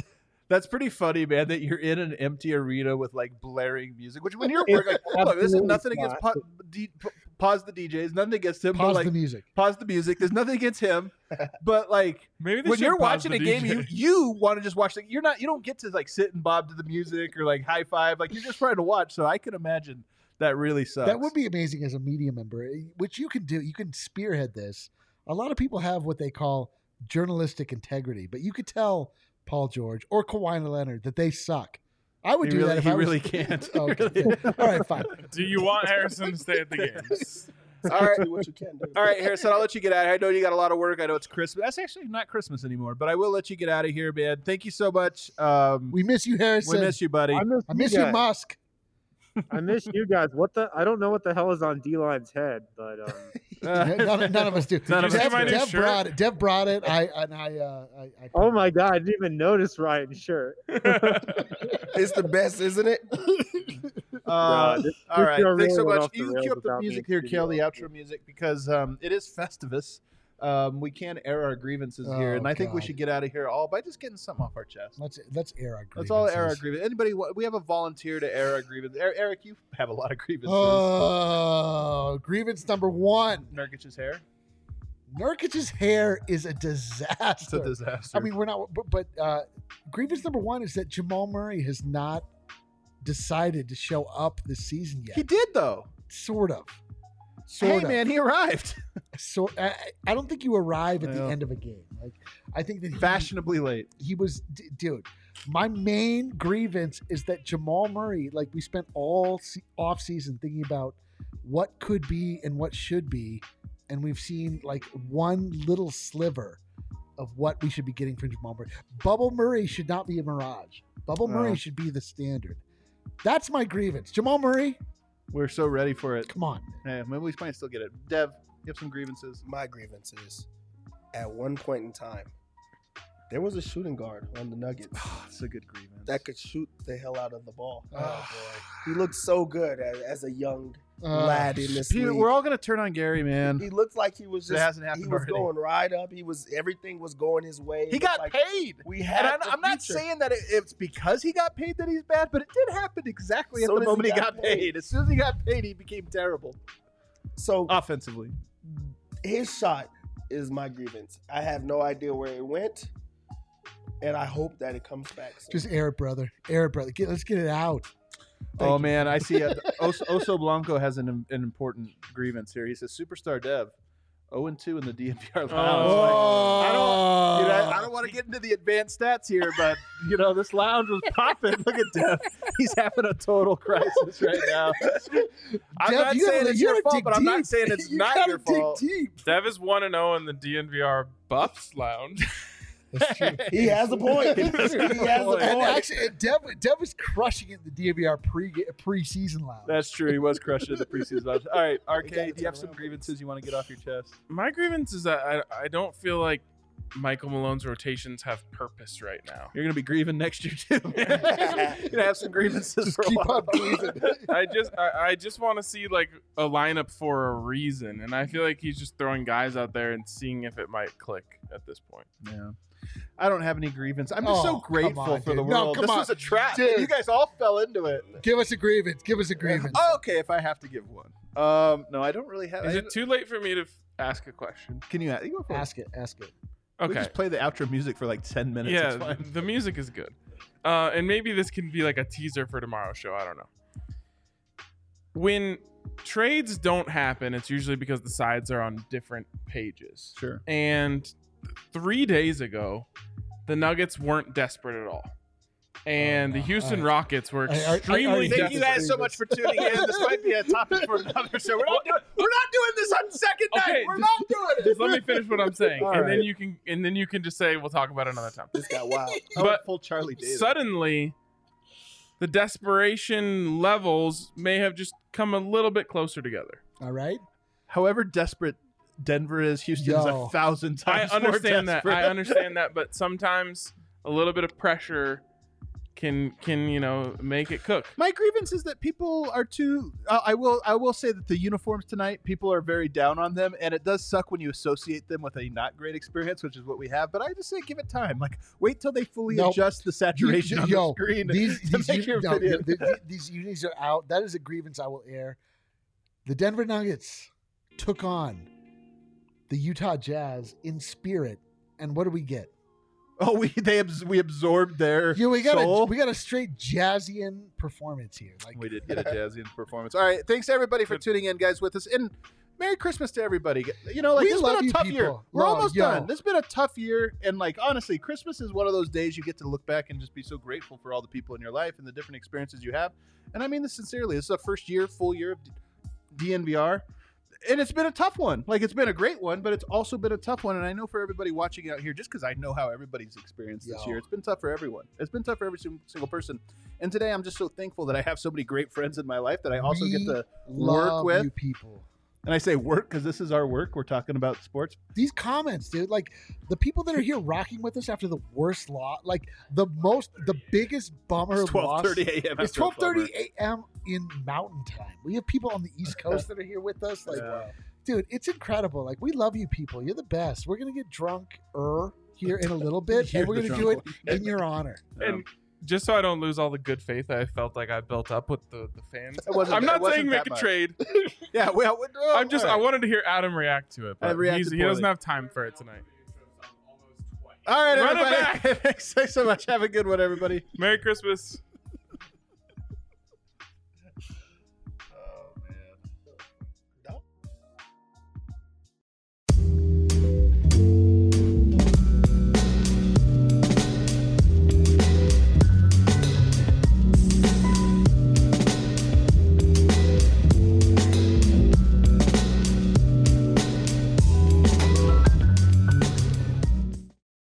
That's pretty funny, man. That you're in an empty arena with like blaring music. Which when you're working, like, look, this is absolutely nothing against not. pa- D, p- pause the DJs, nothing against him. but Pause like, the music. pause the music. There's nothing against him, but like Maybe when you're watching the a game, you you want to just watch. The, you're not. You don't get to like sit and bob to the music or like high five. Like you're just trying to watch. So I can imagine that really sucks. That would be amazing as a media member, eh, which you can do. You can spearhead this. A lot of people have what they call journalistic integrity, but you could tell Paul George or Kawhi Leonard that they suck. I would He do really- that if he I was, really can't. Oh, okay, Really. good. All right, fine. Do you want Harrison to stay at the games? All right. Do what you can do. All right, Harrison, I'll let you get out. here. I know you got a lot of work. I know it's Christmas. That's actually not Christmas anymore, but I will let you get out of here, man. Thank you so much. Um, We miss you, Harrison. we miss you, buddy. I miss, I miss you, guys. Musk. I miss you guys. What the? I don't know what the hell is on D Line's head, but um, none, none of us do. None of us Dev, do. my new Dev shirt? brought it. Dev brought it. I and I. Uh, I, I oh my god, I didn't even notice Ryan's shirt. It's the best, isn't it? Uh, Bruh, this- all this right. Thanks so really went much. You can cue up the music here, Kel, the outro music, because um, it is Festivus. Um, we can air our grievances here, Oh, and I think we should get out of here all by just getting something off our chest. Let's let's air our grievances. Let's all air our grievances. Anybody? We have a volunteer to air our grievances. Er- Eric, you have a lot of grievances. Oh, grievance number one. Nurkic's hair. Nurkic's hair is a It's disaster. a disaster. I mean, we're not, but, but uh, grievance number one is that Jamal Murray has not decided to show up this season yet. he did though. sort of. Sort hey, of. man, he arrived So I, I don't think you arrive at the end of a game. Like I think that he, fashionably late. he was, d- dude. My main grievance is that Jamal Murray, like we spent all se- off season thinking about what could be and what should be, and we've seen like one little sliver of what we should be getting from Jamal Murray. Bubble Murray should not be a mirage. Bubble Murray should be the standard. That's my grievance. Jamal Murray, We're so ready for it. come on. Yeah, maybe we might still get it. Dev, you have some grievances. My grievance is at one point in time, there was a shooting guard on the Nuggets Oh, it's a good grievance. that could shoot the hell out of the ball. Oh, boy. He looked so good as, as a young Uh, lad in this Dude, league. we're all gonna turn on Gary, man. he looked like he was It just hasn't he was already. going right up. He was everything was going his way. He got like paid. We And had. I'm, I'm not saying that it, it's because he got paid that he's bad, but it did happen exactly at the as he moment he got got, paid. paid. As soon as he got paid, he became terrible so. offensively. his shot is my grievance. I have no idea where it went, and I hope that it comes back. soon. Just air it, brother. Air it, brother. Get, let's get it out. oh man, I see. Uh, Os- Oso Blanco has an, an important grievance here. He says, "Superstar Dev, 0 and 2 in the DNVR lounge." Oh. I don't, dude, I, I don't want to get into the advanced stats here, but you know this lounge was popping. Look at Dev; he's having a total crisis right now. I'm Dev, not you gotta- saying it's you your fault, dig but I'm not saying it's You not your dig fault. deep. Dev is 1 and 0 in the DNVR Buffs Lounge. That's true. he has a point. He he has a a And point. actually, Dev, Dev was crushing it in the DVR pre preseason lounge. That's true. He was crushing it in the preseason. match. All right, gotta RK, do you have some grievances you want to get off your chest? My grievance is that I, I don't feel like Michael Malone's rotations have purpose right now. You're gonna be grieving next year too. You're gonna have some grievances Just for a keep while. on grieving. I just I, I just want to see like a lineup for a reason, and I feel like he's just throwing guys out there and seeing if it might click at this point. Yeah. I don't have any grievance. I'm just Oh, so grateful on, for the dude. No, world. come this on. was a trap. Dude. You guys all fell into it. Give us a grievance. Give us a grievance. Oh, okay, if I have to give one. Um, no, I don't really have. Is I- it too late for me to f- ask a question? can you, you go for it? Ask it. Ask it. We Okay. just play the outro music for like ten minutes. yeah, It's fine. the music is good. Uh, and maybe this can be like a teaser for tomorrow's show. I don't know. When trades don't happen, it's usually because the sides are on different pages. Sure. And three days ago, the Nuggets weren't desperate at all. And Oh, the no. Thank I- Rockets were I- I- I extremely already Thank Thank you guys so much for tuning in. This might be a topic for another show. We're not doing. We're not doing this on second night. Okay, we're just- not doing it. Just let me finish what I'm saying, All and then you can and then you can just say we'll talk about it another time. This got wild. I went but full Charlie Day. Suddenly, the desperation levels may have just come a little bit closer together. All right. However desperate Denver is, Houston is Yo. a thousand I times. more understand that. I understand that, but sometimes a little bit of pressure can can you know make it cook. My grievance is that people are too. Uh, I will. I will say that the uniforms tonight, people are very down on them, and it does suck when you associate them with a not great experience, which is what we have. But I just say, give it time. Like, wait till they fully Nope. adjust the saturation You- on yo, the screen These to these, make uni- your no, video. th- th- these unis are out. That is a grievance I will air. The Denver Nuggets took on the Utah Jazz in spirit, and what do we get? Oh, we they we absorbed their Yeah, we got soul. a we got a straight Jazzian performance here. Like We did get a jazzy performance. All right, thanks everybody for tuning in, guys, with us. And Merry Christmas to everybody. You know, like We this has been a tough year. We're Love, almost yo. done. This has been a tough year, and like honestly, Christmas is one of those days you get to look back and just be so grateful for all the people in your life and the different experiences you have. And I mean this sincerely. This is the first year, full year of DNVR. And it's been a tough one. Like it's been a great one, but it's also been a tough one. And I know for everybody watching out here, just because I know how everybody's experienced this Yo. year, it's been tough for everyone. It's been tough for every single person. And today, I'm just so thankful that I have so many great friends in my life that I also We get to work with. you people. And I say work because this is our work. We're talking about sports. These comments, dude, like the people that are here rocking with us after the worst loss, like the most, the biggest bummer It's loss. 12:30 a.m. It's after a twelve thirty a.m. in Mountain Time. We have people on the East Coast that are here with us. Like, dude, it's incredible. Like, we love you people. You're the best. We're gonna get drunk er here in a little bit, and we're gonna do it drunk in your honor. And just so I don't lose all the good faith I felt like I built up with the, the fans. I'm not saying make a much. trade. Yeah, well, well, I'm just all I right. wanted to hear Adam react to it, but he's, he doesn't poorly. have time for it tonight. All right, Run it everybody. Thanks so much. Have a good one, everybody. Merry Christmas.